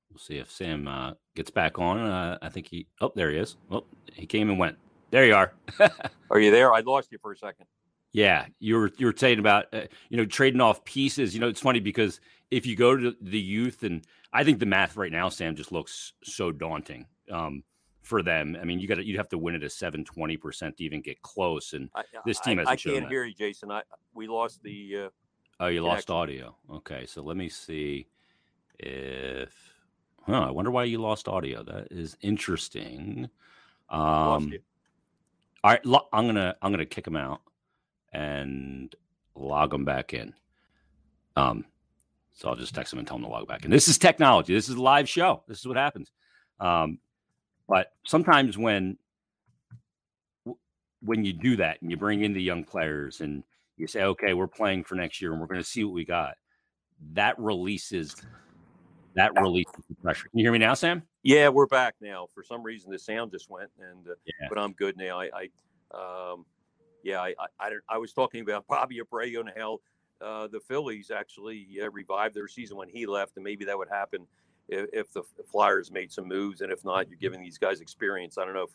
[SPEAKER 1] We'll see if Sam uh, gets back on. Uh, I think he. Oh, there he is. Oh, he came and went. There you are.
[SPEAKER 2] are you there? I lost you for a second.
[SPEAKER 1] Yeah, you were you were saying about uh, you know trading off pieces. You know, it's funny because if you go to the youth, and I think the math right now, Sam, just looks so daunting um, for them. I mean, you got to you'd have to win it a 7 20 percent to even get close, and
[SPEAKER 2] I,
[SPEAKER 1] this team hasn't
[SPEAKER 2] I, I can't
[SPEAKER 1] that.
[SPEAKER 2] hear you, Jason. I we lost the. Uh,
[SPEAKER 1] oh, you lost audio. Okay, so let me see if. Huh, I wonder why you lost audio. That is interesting. Um,
[SPEAKER 2] you.
[SPEAKER 1] All right, lo- I'm gonna I'm gonna kick him out and log him back in. Um, so I'll just text him and tell him to log back in. This is technology. This is a live show. This is what happens. Um, but sometimes when when you do that and you bring in the young players and you say, okay, we're playing for next year and we're going to see what we got, that releases that releases the pressure. Can you hear me now, Sam?
[SPEAKER 2] Yeah, we're back now. For some reason, the sound just went, and uh,
[SPEAKER 1] Yeah.
[SPEAKER 2] but I'm good now. I, I um, yeah, I, I, I, don't- I was talking about Bobby Abreu and how uh, the Phillies actually uh, revived their season when he left, and maybe that would happen if, if the Flyers made some moves, and if not, you're giving these guys experience. I don't know if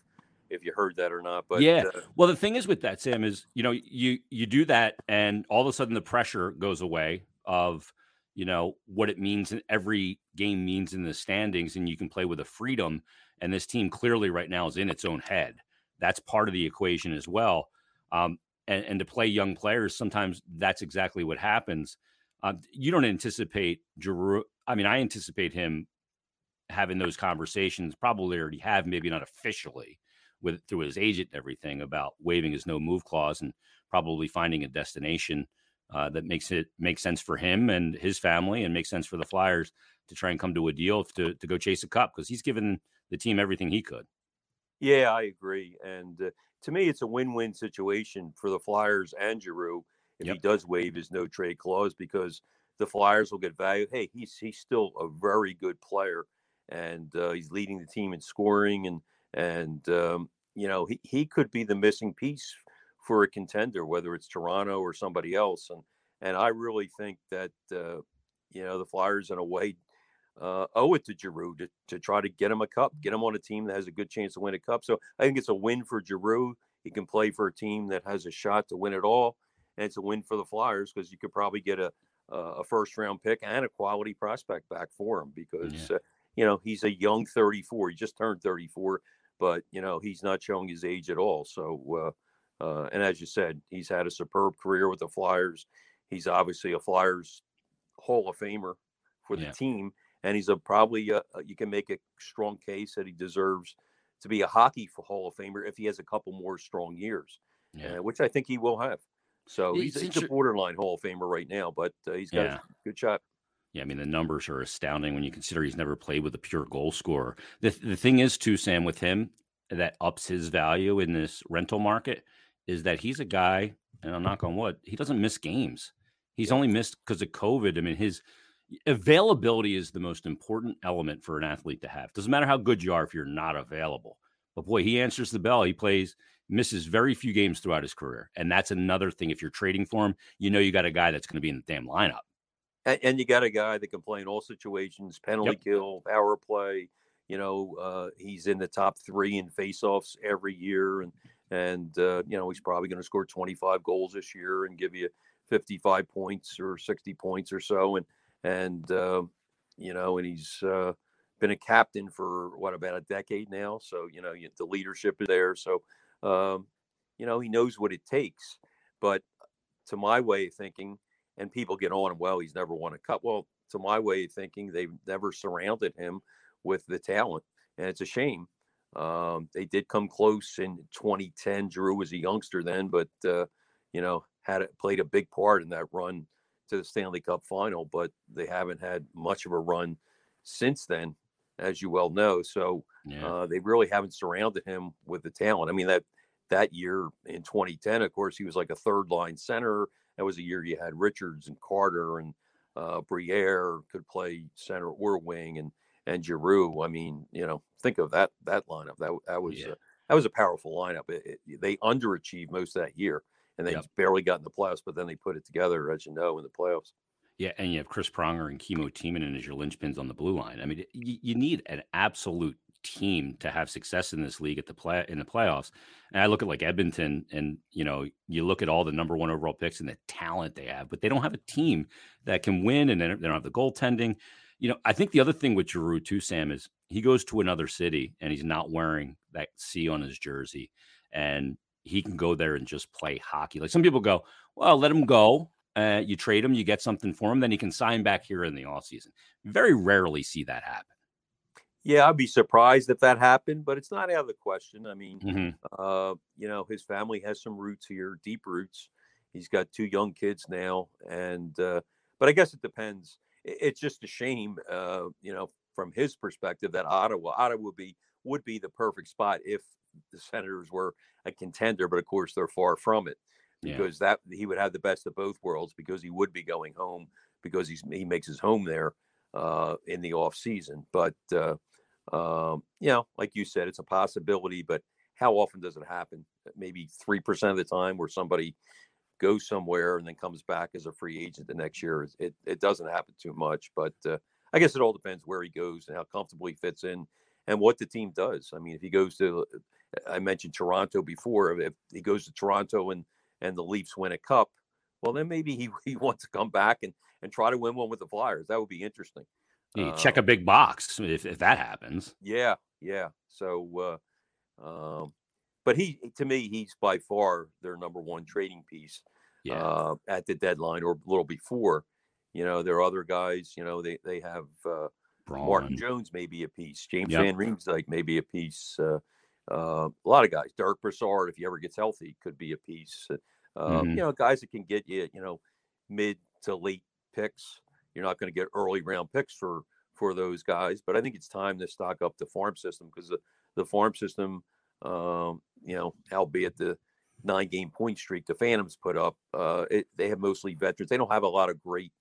[SPEAKER 2] if you heard that or not, but
[SPEAKER 1] Yeah.
[SPEAKER 2] uh,
[SPEAKER 1] Well, the thing is with that, Sam, is you know you you do that, and all of a sudden the pressure goes away of you know what it means in every game means in the standings, and you can play with a freedom. And this team clearly right now is in its own head. That's part of the equation as well. Um, and, and to play young players, sometimes that's exactly what happens. Um, you don't anticipate Giroux. I mean, I anticipate him having those conversations. Probably already have, maybe not officially with through his agent and everything about waiving his no move clause and probably finding a destination uh, that makes it make sense for him and his family and makes sense for the Flyers to try and come to a deal to to go chase a cup because he's given the team everything he could.
[SPEAKER 2] Yeah, I agree. And uh, to me, it's a win-win situation for the Flyers and Giroux if
[SPEAKER 1] Yep.
[SPEAKER 2] he does waive his no trade clause because the Flyers will get value. Hey, he's he's still a very good player, and uh, he's leading the team in scoring, and and um, you know he he could be the missing piece for a contender, whether it's Toronto or somebody else. And and I really think that uh, you know the Flyers in a way uh, owe it to Giroux to, to try to get him a cup, get him on a team that has a good chance to win a cup. So I think it's a win for Giroux. He can play for a team that has a shot to win it all, and it's a win for the Flyers because you could probably get a a first round pick and a quality prospect back for him because uh, you know he's a young 34. He just turned 34, but you know he's not showing his age at all. So uh, uh, and as you said, he's had a superb career with the Flyers. He's obviously a Flyers Hall of Famer for the
[SPEAKER 1] Yeah.
[SPEAKER 2] team and he's a probably uh you can make a strong case that he deserves to be a hockey for Hall of Famer if he has a couple more strong years,
[SPEAKER 1] Yeah.
[SPEAKER 2] uh, which I think he will have. So he's, he's a borderline Hall of Famer right now, but uh, he's got
[SPEAKER 1] Yeah.
[SPEAKER 2] a good shot.
[SPEAKER 1] Yeah, I mean the numbers are astounding when you consider he's never played with a pure goal scorer. The the thing is too, Sam, with him that ups his value in this rental market is that he's a guy, and I'm knock on wood, he doesn't miss games. He's only missed because of COVID. I mean, his availability is the most important element for an athlete to have. Doesn't matter how good you are if you're not available. But boy, he answers the bell. He plays, misses very few games throughout his career. And that's another thing. If you're trading for him, you know you got a guy that's going to be in the damn lineup.
[SPEAKER 2] And, and you got a guy that can play in all situations, penalty
[SPEAKER 1] Yep.
[SPEAKER 2] kill, power play. You know, uh, he's in the top three in faceoffs every year, and and uh, you know he's probably going to score 25 goals this year and give you 55 points or 60 points or so, and and uh, you know, and he's uh, been a captain for what about a decade now. So you know, you, the leadership is there. So um, you know, he knows what it takes. But to my way of thinking, and people get on, him. well, he's never won a cup. Well, to my way of thinking, they've never surrounded him with the talent, and it's a shame. Um, they did come close in 2010. Giroux was a youngster then, but uh, you know had a, played a big part in that run to the Stanley Cup final. But they haven't had much of a run since then, as you well know. So
[SPEAKER 1] Yeah.
[SPEAKER 2] uh, they really haven't surrounded him with the talent. I mean that that year in 2010, of course, he was like a third line center. That was a year you had Richards and Carter and uh, Briere could play center or wing, and and Giroux. I mean, you know, think of that that lineup. That that was
[SPEAKER 1] Yeah.
[SPEAKER 2] a, that was a powerful lineup. It, it, they underachieved most of that year, and they
[SPEAKER 1] Yep.
[SPEAKER 2] barely got in the playoffs. But then they put it together, as you know, in the playoffs.
[SPEAKER 1] Yeah, and you have Chris Pronger and Kimmo Timonen as your linchpins on the blue line. I mean, you, you need an absolute team to have success in this league at the play in the playoffs. And I look at like Edmonton, and you know, you look at all the number one overall picks and the talent they have, but they don't have a team that can win, and they don't have the goaltending. You know, I think the other thing with Giroux too, Sam, is he goes to another city and he's not wearing that C on his jersey, and he can go there and just play hockey. Like some people go, well, let him go. Uh, you trade him, you get something for him, then he can sign back here in the off season. Very rarely see that happen.
[SPEAKER 2] Yeah, I'd be surprised if that happened, but it's not out of the question. I mean,
[SPEAKER 1] Mhm.
[SPEAKER 2] uh, you know, his family has some roots here, deep roots. He's got two young kids now, and uh, but I guess it depends. It's just a shame, uh, you know, from his perspective that Ottawa, Ottawa would be would be the perfect spot if the Senators were a contender, but of course they're far from it
[SPEAKER 1] Yeah.
[SPEAKER 2] because that he would have the best of both worlds because he would be going home because he's he makes his home there uh, in the off season. But uh, um, you know, like you said, it's a possibility, but how often does it happen? Maybe three percent of the time where somebody goes somewhere and then comes back as a free agent the next year. It it doesn't happen too much, but uh, I guess it all depends where he goes and how comfortable he fits in and what the team does. I mean, if he goes to, I mentioned Toronto before. If he goes to Toronto and and the Leafs win a cup, well, then maybe he he wants to come back and and try to win one with the Flyers. That would be interesting.
[SPEAKER 1] You check
[SPEAKER 2] Uh,
[SPEAKER 1] a big box if, if that happens.
[SPEAKER 2] yeah, yeah. So, uh, um, but he, to me, he's by far their number one trading piece
[SPEAKER 1] Yeah.
[SPEAKER 2] uh, at the deadline or a little before. You know, there are other guys. You know, they they have uh, Martin Jones may be a piece. James
[SPEAKER 1] Yep.
[SPEAKER 2] Van Riemsdyk may be a piece. Uh, uh, a lot of guys. Derek Brassard, if he ever gets healthy, could be a piece. Uh,
[SPEAKER 1] Mhm.
[SPEAKER 2] You know, guys that can get you, you know, mid to late picks. You're not going to get early round picks for for those guys, but I think it's time to stock up the farm system because the the farm system, um, you know, albeit the nine game point streak the Phantoms put up, uh, it, they have mostly veterans. They don't have a lot of great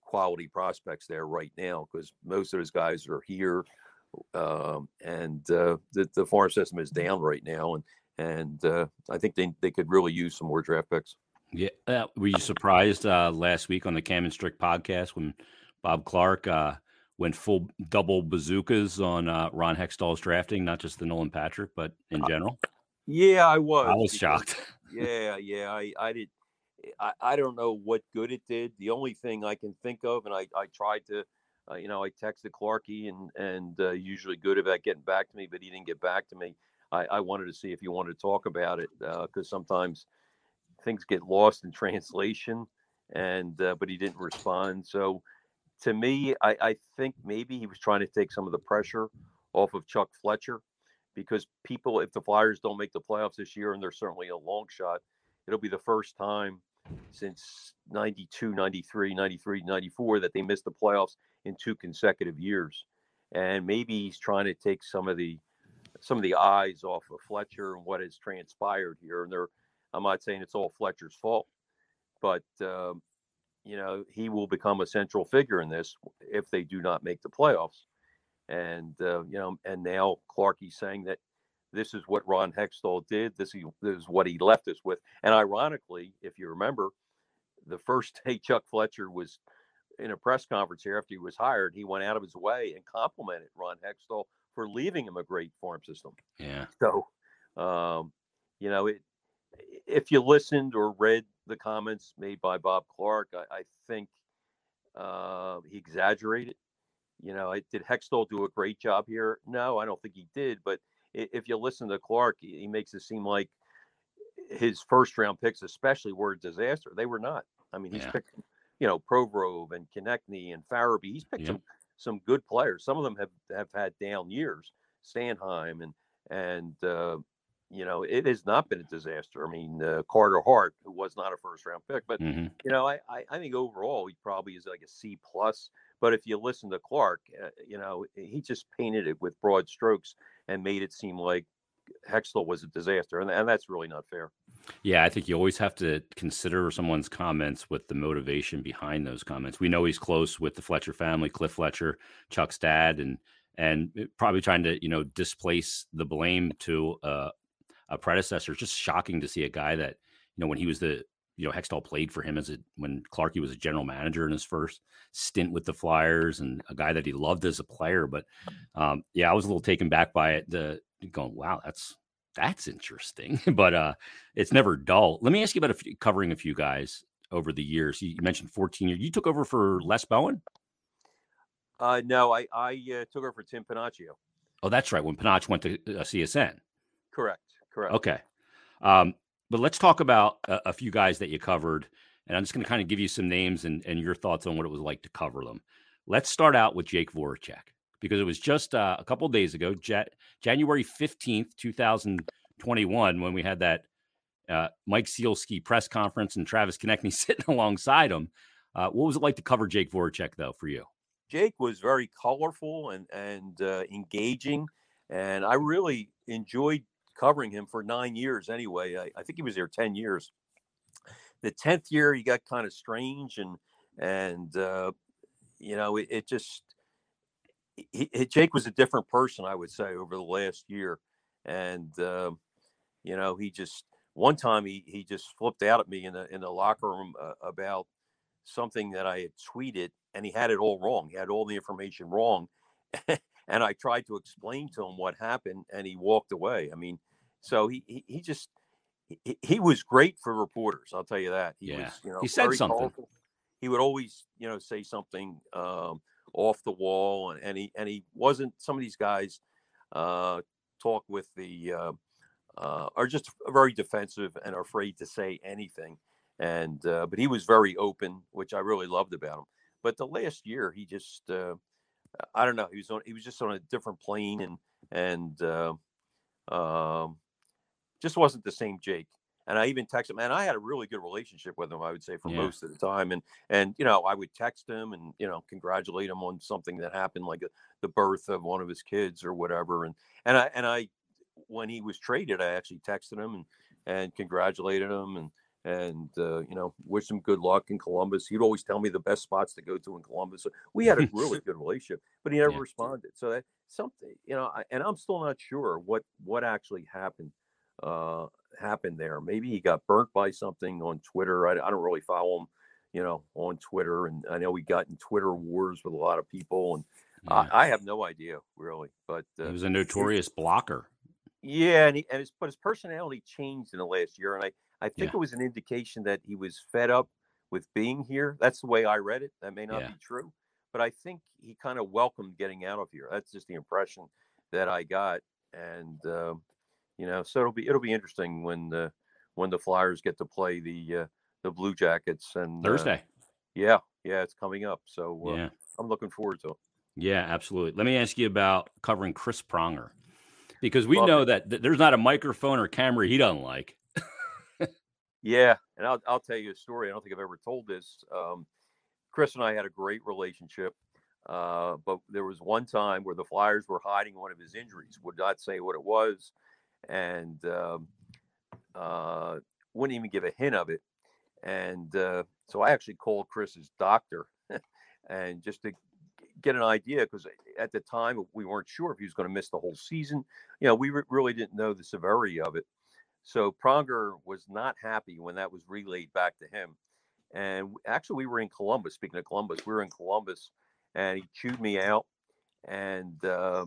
[SPEAKER 2] quality prospects there right now because most of those guys are here, um, and uh, the the farm system is down right now, and and uh, I think they they could really use some more draft picks.
[SPEAKER 1] Yeah. Uh, were you surprised uh, last week on the Cam and Strick podcast when Bob Clarke uh, went full double bazookas on uh, Ron Hextall's drafting, not just the Nolan Patrick, but in general?
[SPEAKER 2] Yeah, I was.
[SPEAKER 1] I was shocked.
[SPEAKER 2] yeah, yeah. I, I did. I, I don't know what good it did. The only thing I can think of, and I, I tried to, uh, you know, I texted Clarky and and uh, usually good about getting back to me, but he didn't get back to me. I, I wanted to see if you wanted to talk about it because sometimes things get lost in translation, and uh, but he didn't respond. So to me, I, I think maybe he was trying to take some of the pressure off of Chuck Fletcher because people, if the Flyers don't make the playoffs this year, and they're certainly a long shot, it'll be the first time since 92, 93, 93, 94 that they missed the playoffs in two consecutive years. And maybe he's trying to take some of the some of the eyes off of Fletcher and what has transpired here. And they're I'm not saying it's all Fletcher's fault, but um, you know, he will become a central figure in this if they do not make the playoffs. And uh, you know, and now Clarkie's saying that this is what Ron Hextall did. This is, this is what he left us with. And ironically, if you remember, the first day Chuck Fletcher was in a press conference here after he was hired, he went out of his way and complimented Ron Hextall for leaving him a great farm system.
[SPEAKER 1] Yeah.
[SPEAKER 2] So, um, you know, it, if you listened or read the comments made by Bob Clarke, I, I think uh, he exaggerated. You know, did Hextall do a great job here? No, I don't think he did. But if you listen to Clarke, he, makes it seem like his first round picks, especially, were a disaster. They were not. I mean, he's
[SPEAKER 1] Yeah.
[SPEAKER 2] picked, you know, Provorov and Konecny and Farabee. He's picked
[SPEAKER 1] Yep.
[SPEAKER 2] some some good players. Some of them have have had down years. Sanheim and and uh, you know it has not been a disaster. I mean uh, Carter Hart, who was not a first round pick, but
[SPEAKER 1] hmm
[SPEAKER 2] you know I, I I think overall he probably is like a C plus. But if you listen to Clarke, uh, you know he just painted it with broad strokes and made it seem like Hextall was a disaster, and, and that's really not fair.
[SPEAKER 1] Yeah, I think you always have to consider someone's comments with the motivation behind those comments. We know he's close with the Fletcher family, Cliff Fletcher, Chuck's dad, and and probably trying to you know displace the blame to uh, a predecessor. It's just shocking to see a guy that you know when he was the you know Hextall played for him as a when Clarkey was a general manager in his first stint with the Flyers and a guy that he loved as a player. But um, yeah, I was a little taken back by it. The going, wow, that's that's interesting. but uh, it's never dull. Let me ask you about a few, covering a few guys over the years. You, mentioned 14 years. You took over for Les Bowen.
[SPEAKER 2] Uh, no, I I uh, took over for Tim Panaccio.
[SPEAKER 1] Oh, that's right. When Panach went to uh, CSN.
[SPEAKER 2] Correct. Correct.
[SPEAKER 1] Okay. Um, but let's talk about a, a, few guys that you covered, and I'm just going to kind of give you some names and, and your thoughts on what it was like to cover them. Let's start out with Jake Voracek because it was just uh, a couple days ago, January 15th, 2021, when we had that uh, Mike Sielski press conference and Travis Konecny sitting alongside him. Uh, what was it like to cover Jake Voracek, though, for you?
[SPEAKER 2] Jake was very colorful and and uh, engaging, and I really enjoyed covering him for nine years. Anyway, I, I think he was there ten years. The tenth year, he got kind of strange, and and uh, you know, it, it just he, he, Jake was a different person, I would say, over the last year, and uh, you know, he just one time he he just flipped out at me in the in the locker room uh, about something that I had tweeted and he had it all wrong. He had all the information wrong. and I tried to explain to him what happened and he walked away. I mean, so he he, he just he, he was great for reporters, I'll tell you that. He
[SPEAKER 1] yeah.
[SPEAKER 2] was, you know,
[SPEAKER 1] he said something.
[SPEAKER 2] Powerful. He would always, you know, say something um, off the wall and, and he and he wasn't some of these guys uh, talk with the uh, uh, are just very defensive and are afraid to say anything and uh, but he was very open, which I really loved about him. But the last year, he just uh, I don't know, he was on he was just on a different plane and and uh, um, just wasn't the same Jake. And I even texted him, and I had a really good relationship with him. I would say for yeah. most of the time, and and you know I would text him and you know congratulate him on something that happened, like a, the birth of one of his kids or whatever. And and I and I when he was traded, I actually texted him and and congratulated him and and uh, you know wish him good luck in Columbus. He'd always tell me the best spots to go to in Columbus. So we had a really good relationship, but he never yeah. responded. So that something you know, I, and I'm still not sure what what actually happened uh, happened there. Maybe he got burnt by something on Twitter. I, I don't really follow him, you know, on Twitter, and I know he got in Twitter wars with a lot of people, and yeah. I, I, have no idea really. But
[SPEAKER 1] uh, he was a notorious blocker.
[SPEAKER 2] Yeah, and, he, and his but his personality changed in the last year, and I I think yeah. it was an indication that he was fed up with being here. That's the way I read it. That may not yeah. be true, but I think he kind of welcomed getting out of here. That's just the impression that I got, and uh, you know, so it'll be it'll be interesting when the when the Flyers get to play the uh, the Blue Jackets and
[SPEAKER 1] uh, Thursday.
[SPEAKER 2] Uh, yeah, yeah, it's coming up, so uh, yeah. I'm looking forward to it.
[SPEAKER 1] Yeah, absolutely. Let me ask you about covering Chris Pronger because we Love know that, that there's not a microphone or camera he doesn't like.
[SPEAKER 2] Yeah, and I'll I'll tell you a story. I don't think I've ever told this. Um, Chris and I had a great relationship, uh, but there was one time where the Flyers were hiding one of his injuries. Would not say what it was, and um, uh, wouldn't even give a hint of it. And uh, so I actually called Chris's doctor, and just to get an idea, because at the time we weren't sure if he was going to miss the whole season. You know, we re- really didn't know the severity of it. So Pronger was not happy when that was relayed back to him. And actually, we were in Columbus. Speaking of Columbus, we were in Columbus, and he chewed me out, and uh,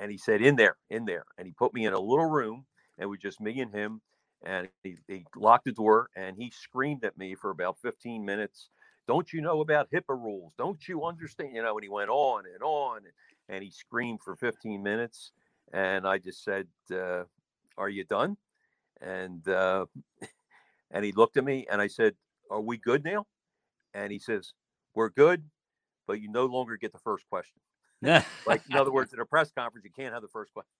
[SPEAKER 2] and he said, "In there, in there," and he put me in a little room, and it was just me and him, and he, he locked the door, and he screamed at me for about 15 minutes. Don't you know about HIPAA rules? Don't you understand? You know, and he went on and on, and, he screamed for 15 minutes, and I just said, uh, "Are you done?" And uh, and he looked at me and I said, "Are we good now?" And he says, "We're good, but you no longer get the first question." like in other words, in a press conference, you can't have the first question.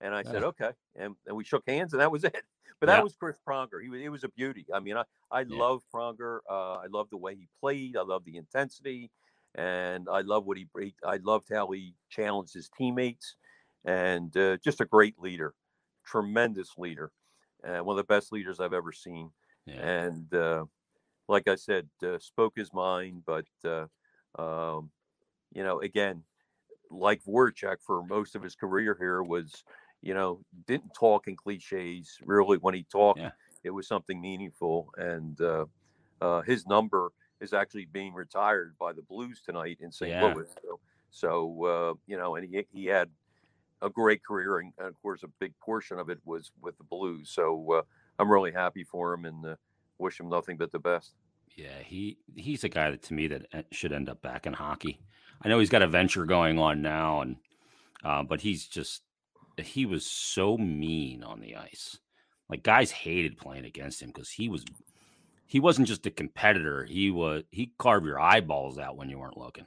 [SPEAKER 2] And I said, "Okay," and, and we shook hands, and that was it. But that yeah. was Chris Pronger. He was it was a beauty. I mean, I I yeah. love Pronger. Uh, I love the way he played. I love the intensity, and I love what he. I loved how he challenged his teammates, and uh, just a great leader tremendous leader, and one of the best leaders I've ever seen.
[SPEAKER 1] Yeah.
[SPEAKER 2] And uh, like I said, uh, spoke his mind, but uh, um, you know, again, like Voracek for most of his career here was, you know, didn't talk in cliches. Really, when he talked,
[SPEAKER 1] Yeah.
[SPEAKER 2] it was something meaningful. And uh, uh, his number is actually being retired by the Blues tonight in St.
[SPEAKER 1] Yeah.
[SPEAKER 2] Louis. So, so uh, you know, and he he had a great career, and, of course, a big portion of it was with the Blues. So uh, I'm really happy for him and uh, wish him nothing but the best.
[SPEAKER 1] Yeah, he he's a guy that to me that uh, should end up back in hockey. I know he's got a venture going on now, and uh, but he's just he was so mean on the ice. Like guys hated playing against him because he was he wasn't just a competitor. He was he carved your eyeballs out when you weren't looking.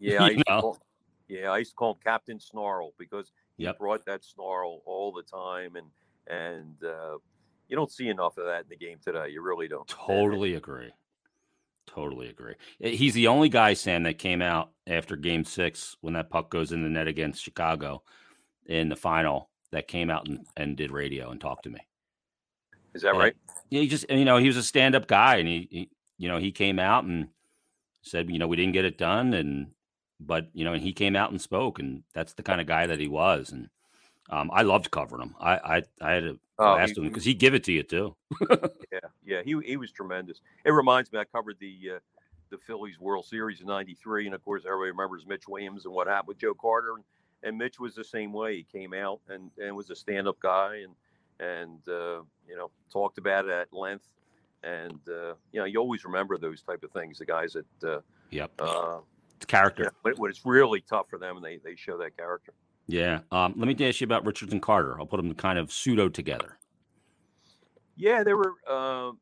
[SPEAKER 2] Yeah,
[SPEAKER 1] You
[SPEAKER 2] to
[SPEAKER 1] know?
[SPEAKER 2] Yeah, I used to call him Captain Snarl because he
[SPEAKER 1] Yep.
[SPEAKER 2] brought that snarl all the time, and and uh, you don't see enough of that in the game today. You really don't. And-
[SPEAKER 1] Totally agree. Totally agree. Uh, He's the only guy, Sam, that came out after game six when that puck goes in the net against Chicago in the final that came out and, and did radio and talked to me.
[SPEAKER 2] Is that
[SPEAKER 1] Yeah.
[SPEAKER 2] right?
[SPEAKER 1] Yeah, he just you know, he was a stand up guy and he, he you know, he came out and said, you know, we didn't get it done and but you know, and he came out and spoke and that's the kind of guy that he was. And um, I loved covering him. I I, I had to
[SPEAKER 2] Oh,
[SPEAKER 1] ask him because he'd give it to you too.
[SPEAKER 2] Yeah, yeah, he he was tremendous. It reminds me, I covered the uh, the Phillies World Series in '93, and of course, everybody remembers Mitch Williams and what happened with Joe Carter, and, and Mitch was the same way. He came out and and was a stand up guy, and and uh, you know talked about it at length, and uh, you know you always remember those type of things. The guys that uh,
[SPEAKER 1] Yep. It's character.
[SPEAKER 2] you know, when, when it's really tough for them, and they they show that character.
[SPEAKER 1] Yeah. Um, let me ask you about Richards and Carter. I'll put them kind of pseudo together.
[SPEAKER 2] Yeah, they were uh,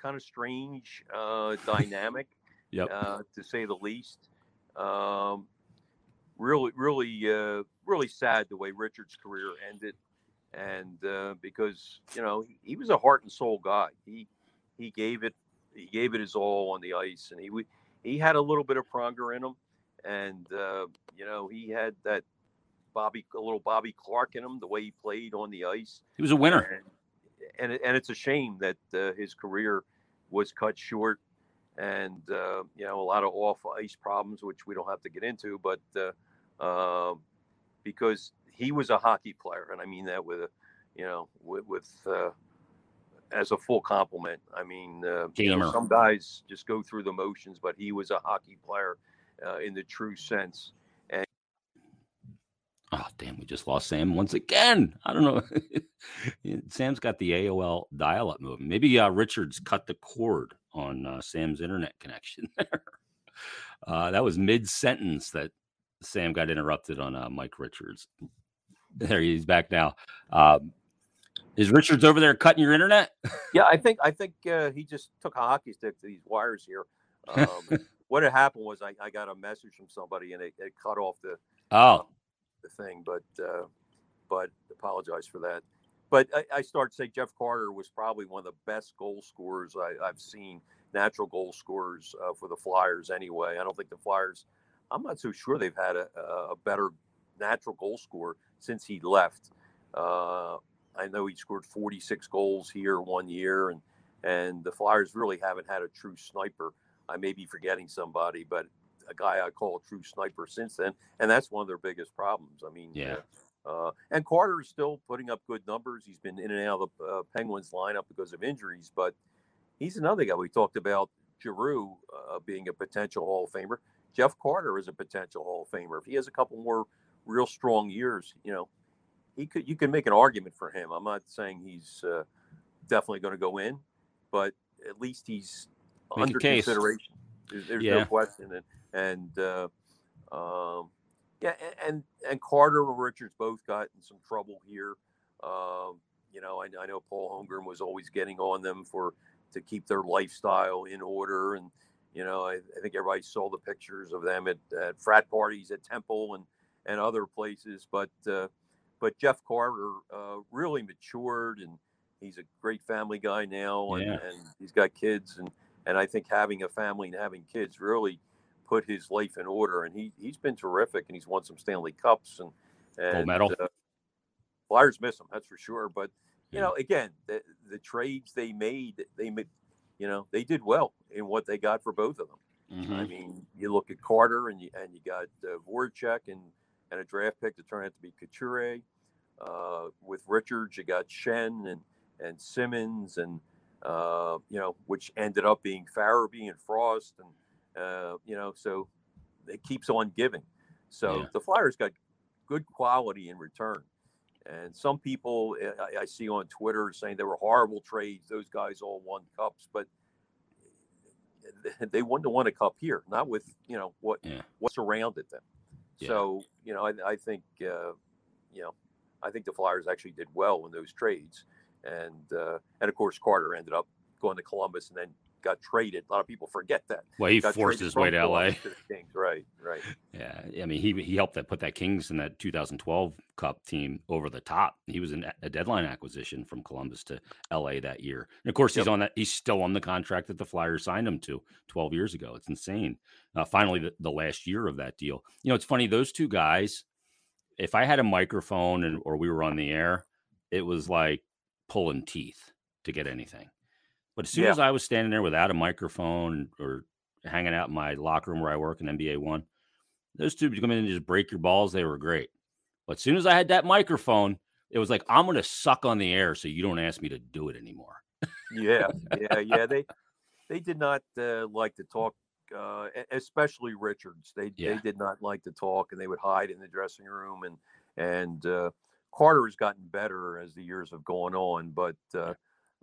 [SPEAKER 2] kind of strange uh, dynamic.
[SPEAKER 1] Yep.
[SPEAKER 2] uh, to say the least. Um, really, really, uh, really sad the way Richard's career ended, and uh, because you know he, he was a heart and soul guy. He he gave it he gave it his all on the ice, and he w- he had a little bit of Pronger in him, and uh, you know he had that Bobby a little Bobby Clarke in him the way he played on the ice
[SPEAKER 1] He was a winner.
[SPEAKER 2] and and, and it's a shame that uh, his career was cut short and uh, you know a lot of off ice problems which we don't have to get into but uh, um because he was a hockey player and i mean that with a you know with, with uh, as a full compliment i mean uh, you know, some guys just go through the motions but he was a hockey player uh, in the true sense And
[SPEAKER 1] Oh, damn. We just lost Sam once again. I don't know. Sam's got the AOL dial up moving. Maybe uh, Richards cut the cord on uh, Sam's internet connection there. Uh, that was mid sentence that Sam got interrupted on uh, Mike Richards. There he's back now. Um, is Richards over there cutting your internet?
[SPEAKER 2] Yeah, I think I think uh, he just took a hockey stick to these wires here. Um, what had happened was I, I got a message from somebody and it, it cut off the,
[SPEAKER 1] Oh,
[SPEAKER 2] the thing, but uh, but apologize for that. But I, I start to say Jeff Carter was probably one of the best goal scorers I, I've seen, natural goal scorers uh, for the Flyers. Anyway, I don't think the Flyers. I'm not so sure they've had a, a better natural goal scorer since he left. Uh, know he scored 46 goals here one year, and and the Flyers really haven't had a true sniper. I may be forgetting somebody, but a guy I call a true sniper since then, and that's one of their biggest problems. I mean,
[SPEAKER 1] Yeah.
[SPEAKER 2] Uh, and Carter is still putting up good numbers. He's been in and out of the uh, Penguins lineup because of injuries, but he's another guy. We talked about Giroux uh, being a potential Hall of Famer. Jeff Carter is a potential Hall of Famer. If he has a couple more real strong years, you know, he could. You can make an argument for him. I'm not saying he's uh, definitely going to go in, but at least he's
[SPEAKER 1] Make
[SPEAKER 2] under consideration. There's, there's
[SPEAKER 1] Yeah.
[SPEAKER 2] no question. And, and uh, um, yeah, and and Carter and Richards both got in some trouble here. Um, you know, I, I know Paul Holmgren was always getting on them for to keep their lifestyle in order, and you know, I, I think everybody saw the pictures of them at, at frat parties at Temple and and other places. But uh, but Jeff Carter uh, really matured, and he's a great family guy now, and,
[SPEAKER 1] Yeah.
[SPEAKER 2] and he's got kids, and and I think having a family and having kids really put his life in order, and he he's been terrific, and he's won some Stanley Cups and and gold
[SPEAKER 1] medal.
[SPEAKER 2] Uh, Flyers miss him, that's for sure. But you know, again, the, the trades they made, they made, you know, they did well in what they got for both of them. Mm-hmm. I mean, you look at Carter and you and you got uh, Voracek and and a draft pick to turn out to be Couturier. Uh, with Richards, you got Schenn and and Simmonds and uh, you know, which ended up being Farabee and Frost and uh, you know, so it keeps on giving. So yeah. the Flyers got good quality in return. And some people eh, I, I, see on Twitter saying they were horrible trades. Those guys all won cups, but they wouldn't have won a cup here, not with you know what yeah. what surrounded them. Yeah. So you know, I, I think uh, you know, I think the Flyers actually did well in those trades, and uh, and of course Carter ended up going to Columbus and then got traded. A lot of people forget that.
[SPEAKER 1] Well, he got forced his way to LA. To
[SPEAKER 2] Kings. Right, right.
[SPEAKER 1] Yeah, I mean, he he helped that put that Kings in that 2012 Cup team over the top. He was in a deadline acquisition from Columbus to LA that year. And of course, he's yep. on that. He's still on the contract that the Flyers signed him to 12 years ago. It's insane. Uh, finally, the, the last year of that deal. You know, it's funny. Those two guys. If I had a microphone and or we were on the air, it was like pulling teeth to get anything. But as soon yeah. as I was standing there without a microphone or hanging out in my locker room where I work in NBA One, those two come in and just break your balls. They were great. But as soon as I had that microphone, it was like I'm going to suck on the air so you don't ask me to do it anymore.
[SPEAKER 2] yeah, yeah, yeah. They they did not uh, like to talk, uh, especially Richards. They yeah. they did not like to talk, and they would hide in the dressing room. And and uh, Carter has gotten better as the years have gone on, but uh,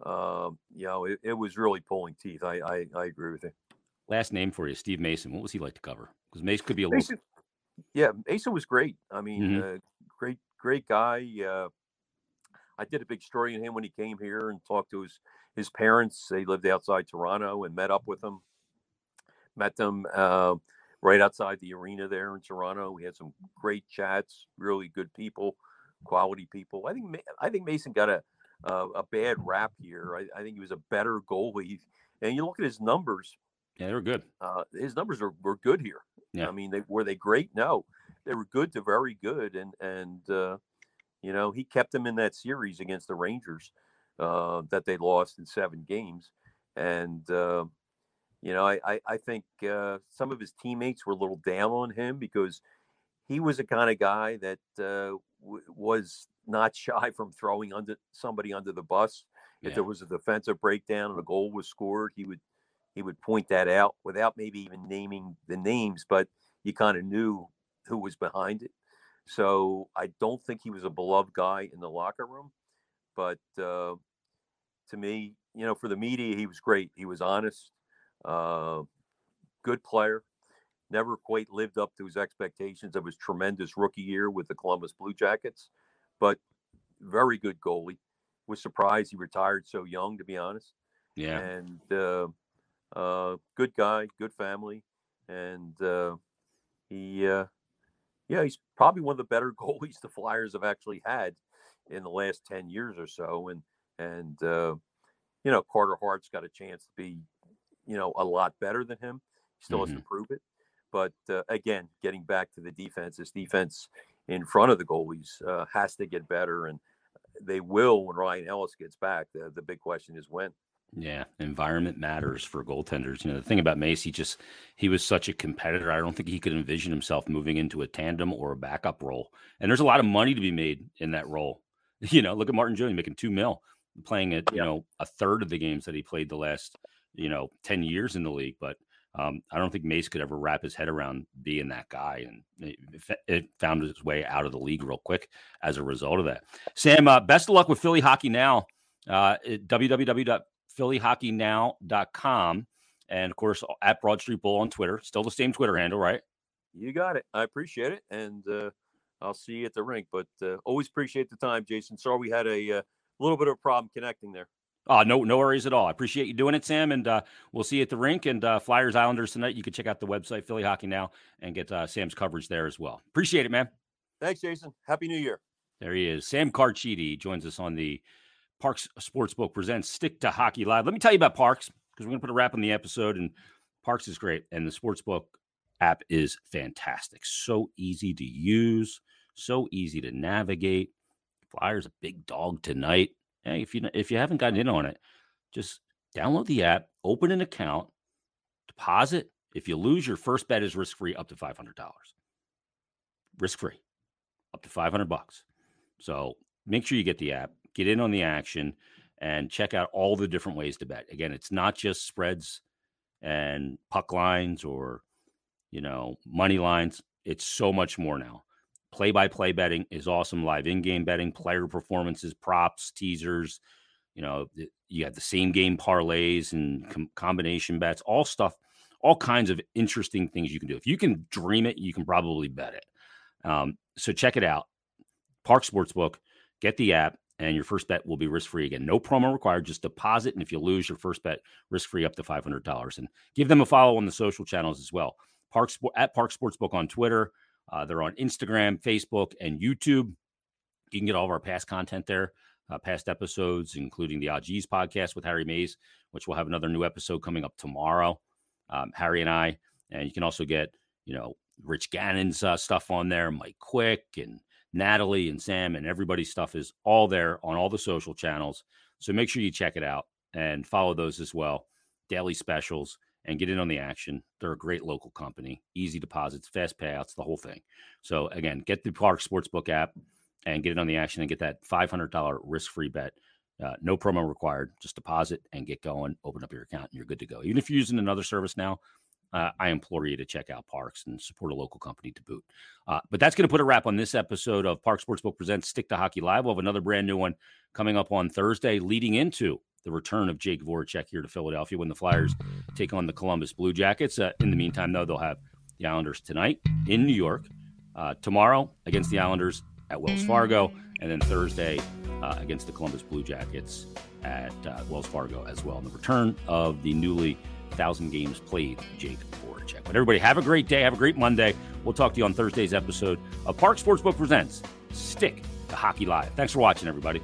[SPEAKER 2] um, you know, it, it, was really pulling teeth. I, I, I agree with you.
[SPEAKER 1] Last name for you, Steve Mason. What was he like to cover? Because Mason could be a
[SPEAKER 2] Mason, little. Yeah, Mason was great. I mean, mm-hmm. uh, great, great guy. Uh, I did a big story on him when he came here and talked to his his parents. They lived outside Toronto and met up with them. Met them uh, right outside the arena there in Toronto. We had some great chats. Really good people, quality people. I think I think Mason got a uh, a bad rap here. I, I, think he was a better goalie. And you look at his numbers.
[SPEAKER 1] Yeah, they were good.
[SPEAKER 2] Uh, his numbers are, were good here. Yeah. I mean, they were they great? No, they were good to very good. And and uh, you know he kept them in that series against the Rangers uh, that they lost in seven games. And uh, you know I I, I think uh, some of his teammates were a little down on him because he was the kind of guy that uh, w- was not shy from throwing under somebody under the bus. If there was a defensive breakdown and a goal was scored, he would he would point that out without maybe even naming the names, but you kind of knew who was behind it. So I don't think he was a beloved guy in the locker room, but uh, to me, you know, for the media, he was great. He was honest, uh, good player. Never quite lived up to his expectations of his tremendous rookie year with the Columbus Blue Jackets but very good goalie. Was surprised he retired so young, to be honest.
[SPEAKER 1] Yeah.
[SPEAKER 2] And uh, uh, good guy, good family, and uh, he, uh, yeah, he's probably one of the better goalies the Flyers have actually had in the last ten years or so. And and uh, you know, Carter Hart's got a chance to be, you know, a lot better than him. He still mm-hmm. has to mm-hmm. prove it. But uh, again, getting back to the defense, this defense in front of the goalies uh, has to get better, and they will when Ryan Ellis gets back. The, the big question is when.
[SPEAKER 1] Yeah, environment matters for goaltenders. You know, the thing about Macy, just he was such a competitor. I don't think he could envision himself moving into a tandem or a backup role. And there's a lot of money to be made in that role. You know, look at Martin Jones making two mil, playing at you know a third of the games that he played the last you know ten years in the league. But um, I don't think Mace could ever wrap his head around being that guy, and it, it, found its way out of the league real quick as a result of that. Sam, uh, best of luck with Philly Hockey Now. Uh, www.phillyhockeynow.com, and of course at Broad Street Bull on Twitter. Still the same Twitter handle, right?
[SPEAKER 2] You got it. I appreciate it, and uh, I'll see you at the rink. But uh, always appreciate the time, Jason. Sorry we had a, a uh, little bit of a problem connecting there.
[SPEAKER 1] Uh, no, no worries at all. I appreciate you doing it, Sam, and uh, we'll see you at the rink and uh, Flyers Islanders tonight. You can check out the website Philly Hockey Now and get uh, Sam's coverage there as well. Appreciate it, man.
[SPEAKER 2] Thanks, Jason. Happy New Year.
[SPEAKER 1] There he is, Sam Carchidi joins us on the Parx Sportsbook presents Stick to Hockey Live. Let me tell you about Parx because we're going to put a wrap on the episode, and Parx is great, and the Sportsbook app is fantastic. So easy to use, so easy to navigate Flyers a big dog tonight. Hey, if you if you haven't gotten in on it, just download the app, open an account, deposit. If you lose, your first bet is risk free up to five hundred dollars. Risk free, up to five hundred bucks. So make sure you get the app, get in on the action, and check out all the different ways to bet. Again, it's not just spreads and puck lines or you know money lines. It's so much more now. Play by play betting is awesome. Live in game betting, player performances, props, teasers. You know, you have the same game parlays and com- combination bets, all stuff, all kinds of interesting things you can do. If you can dream it, you can probably bet it. Um, so check it out. Parx Sportsbook, get the app, and your first bet will be risk free again. No promo required, just deposit. And if you lose your first bet, risk free up to $500. And give them a follow on the social channels as well. Parx at Parx Sportsbook on Twitter. Uh, they're on Instagram, Facebook, and YouTube. You can get all of our past content there, uh, past episodes, including the OGs podcast with Harry Mayes, which we'll have another new episode coming up tomorrow. Um, Harry and I, and you can also get, you know, Rich Gannon's uh, stuff on there, Mike Quick and Natalie and Sam and everybody's stuff is all there on all the social channels. So make sure you check it out and follow those as well. Daily specials and get in on the action. They're a great local company, easy deposits, fast payouts, the whole thing. So again, get the Parx Sportsbook app and get in on the action and get that $500 risk-free bet. Uh, no promo required. Just deposit and get going. Open up your account, and you're good to go. Even if you're using another service now, uh, I implore you to check out Parx and support a local company to boot. Uh, but that's going to put a wrap on this episode of Parx Sportsbook Presents Stick to Hockey Live. We'll have another brand new one coming up on Thursday, leading into the return of Jake Voracek here to Philadelphia when the Flyers take on the Columbus Blue Jackets. Uh, in the meantime, though, they'll have the Islanders tonight in New York, uh, tomorrow against the Islanders at Wells Fargo, and then Thursday uh, against the Columbus Blue Jackets at uh, Wells Fargo as well. And the return of the newly thousand games played Jake Voracek. But everybody, have a great day. Have a great Monday. We'll talk to you on Thursday's episode of Parx Sportsbook Presents Stick to Hockey Live. Thanks for watching, everybody.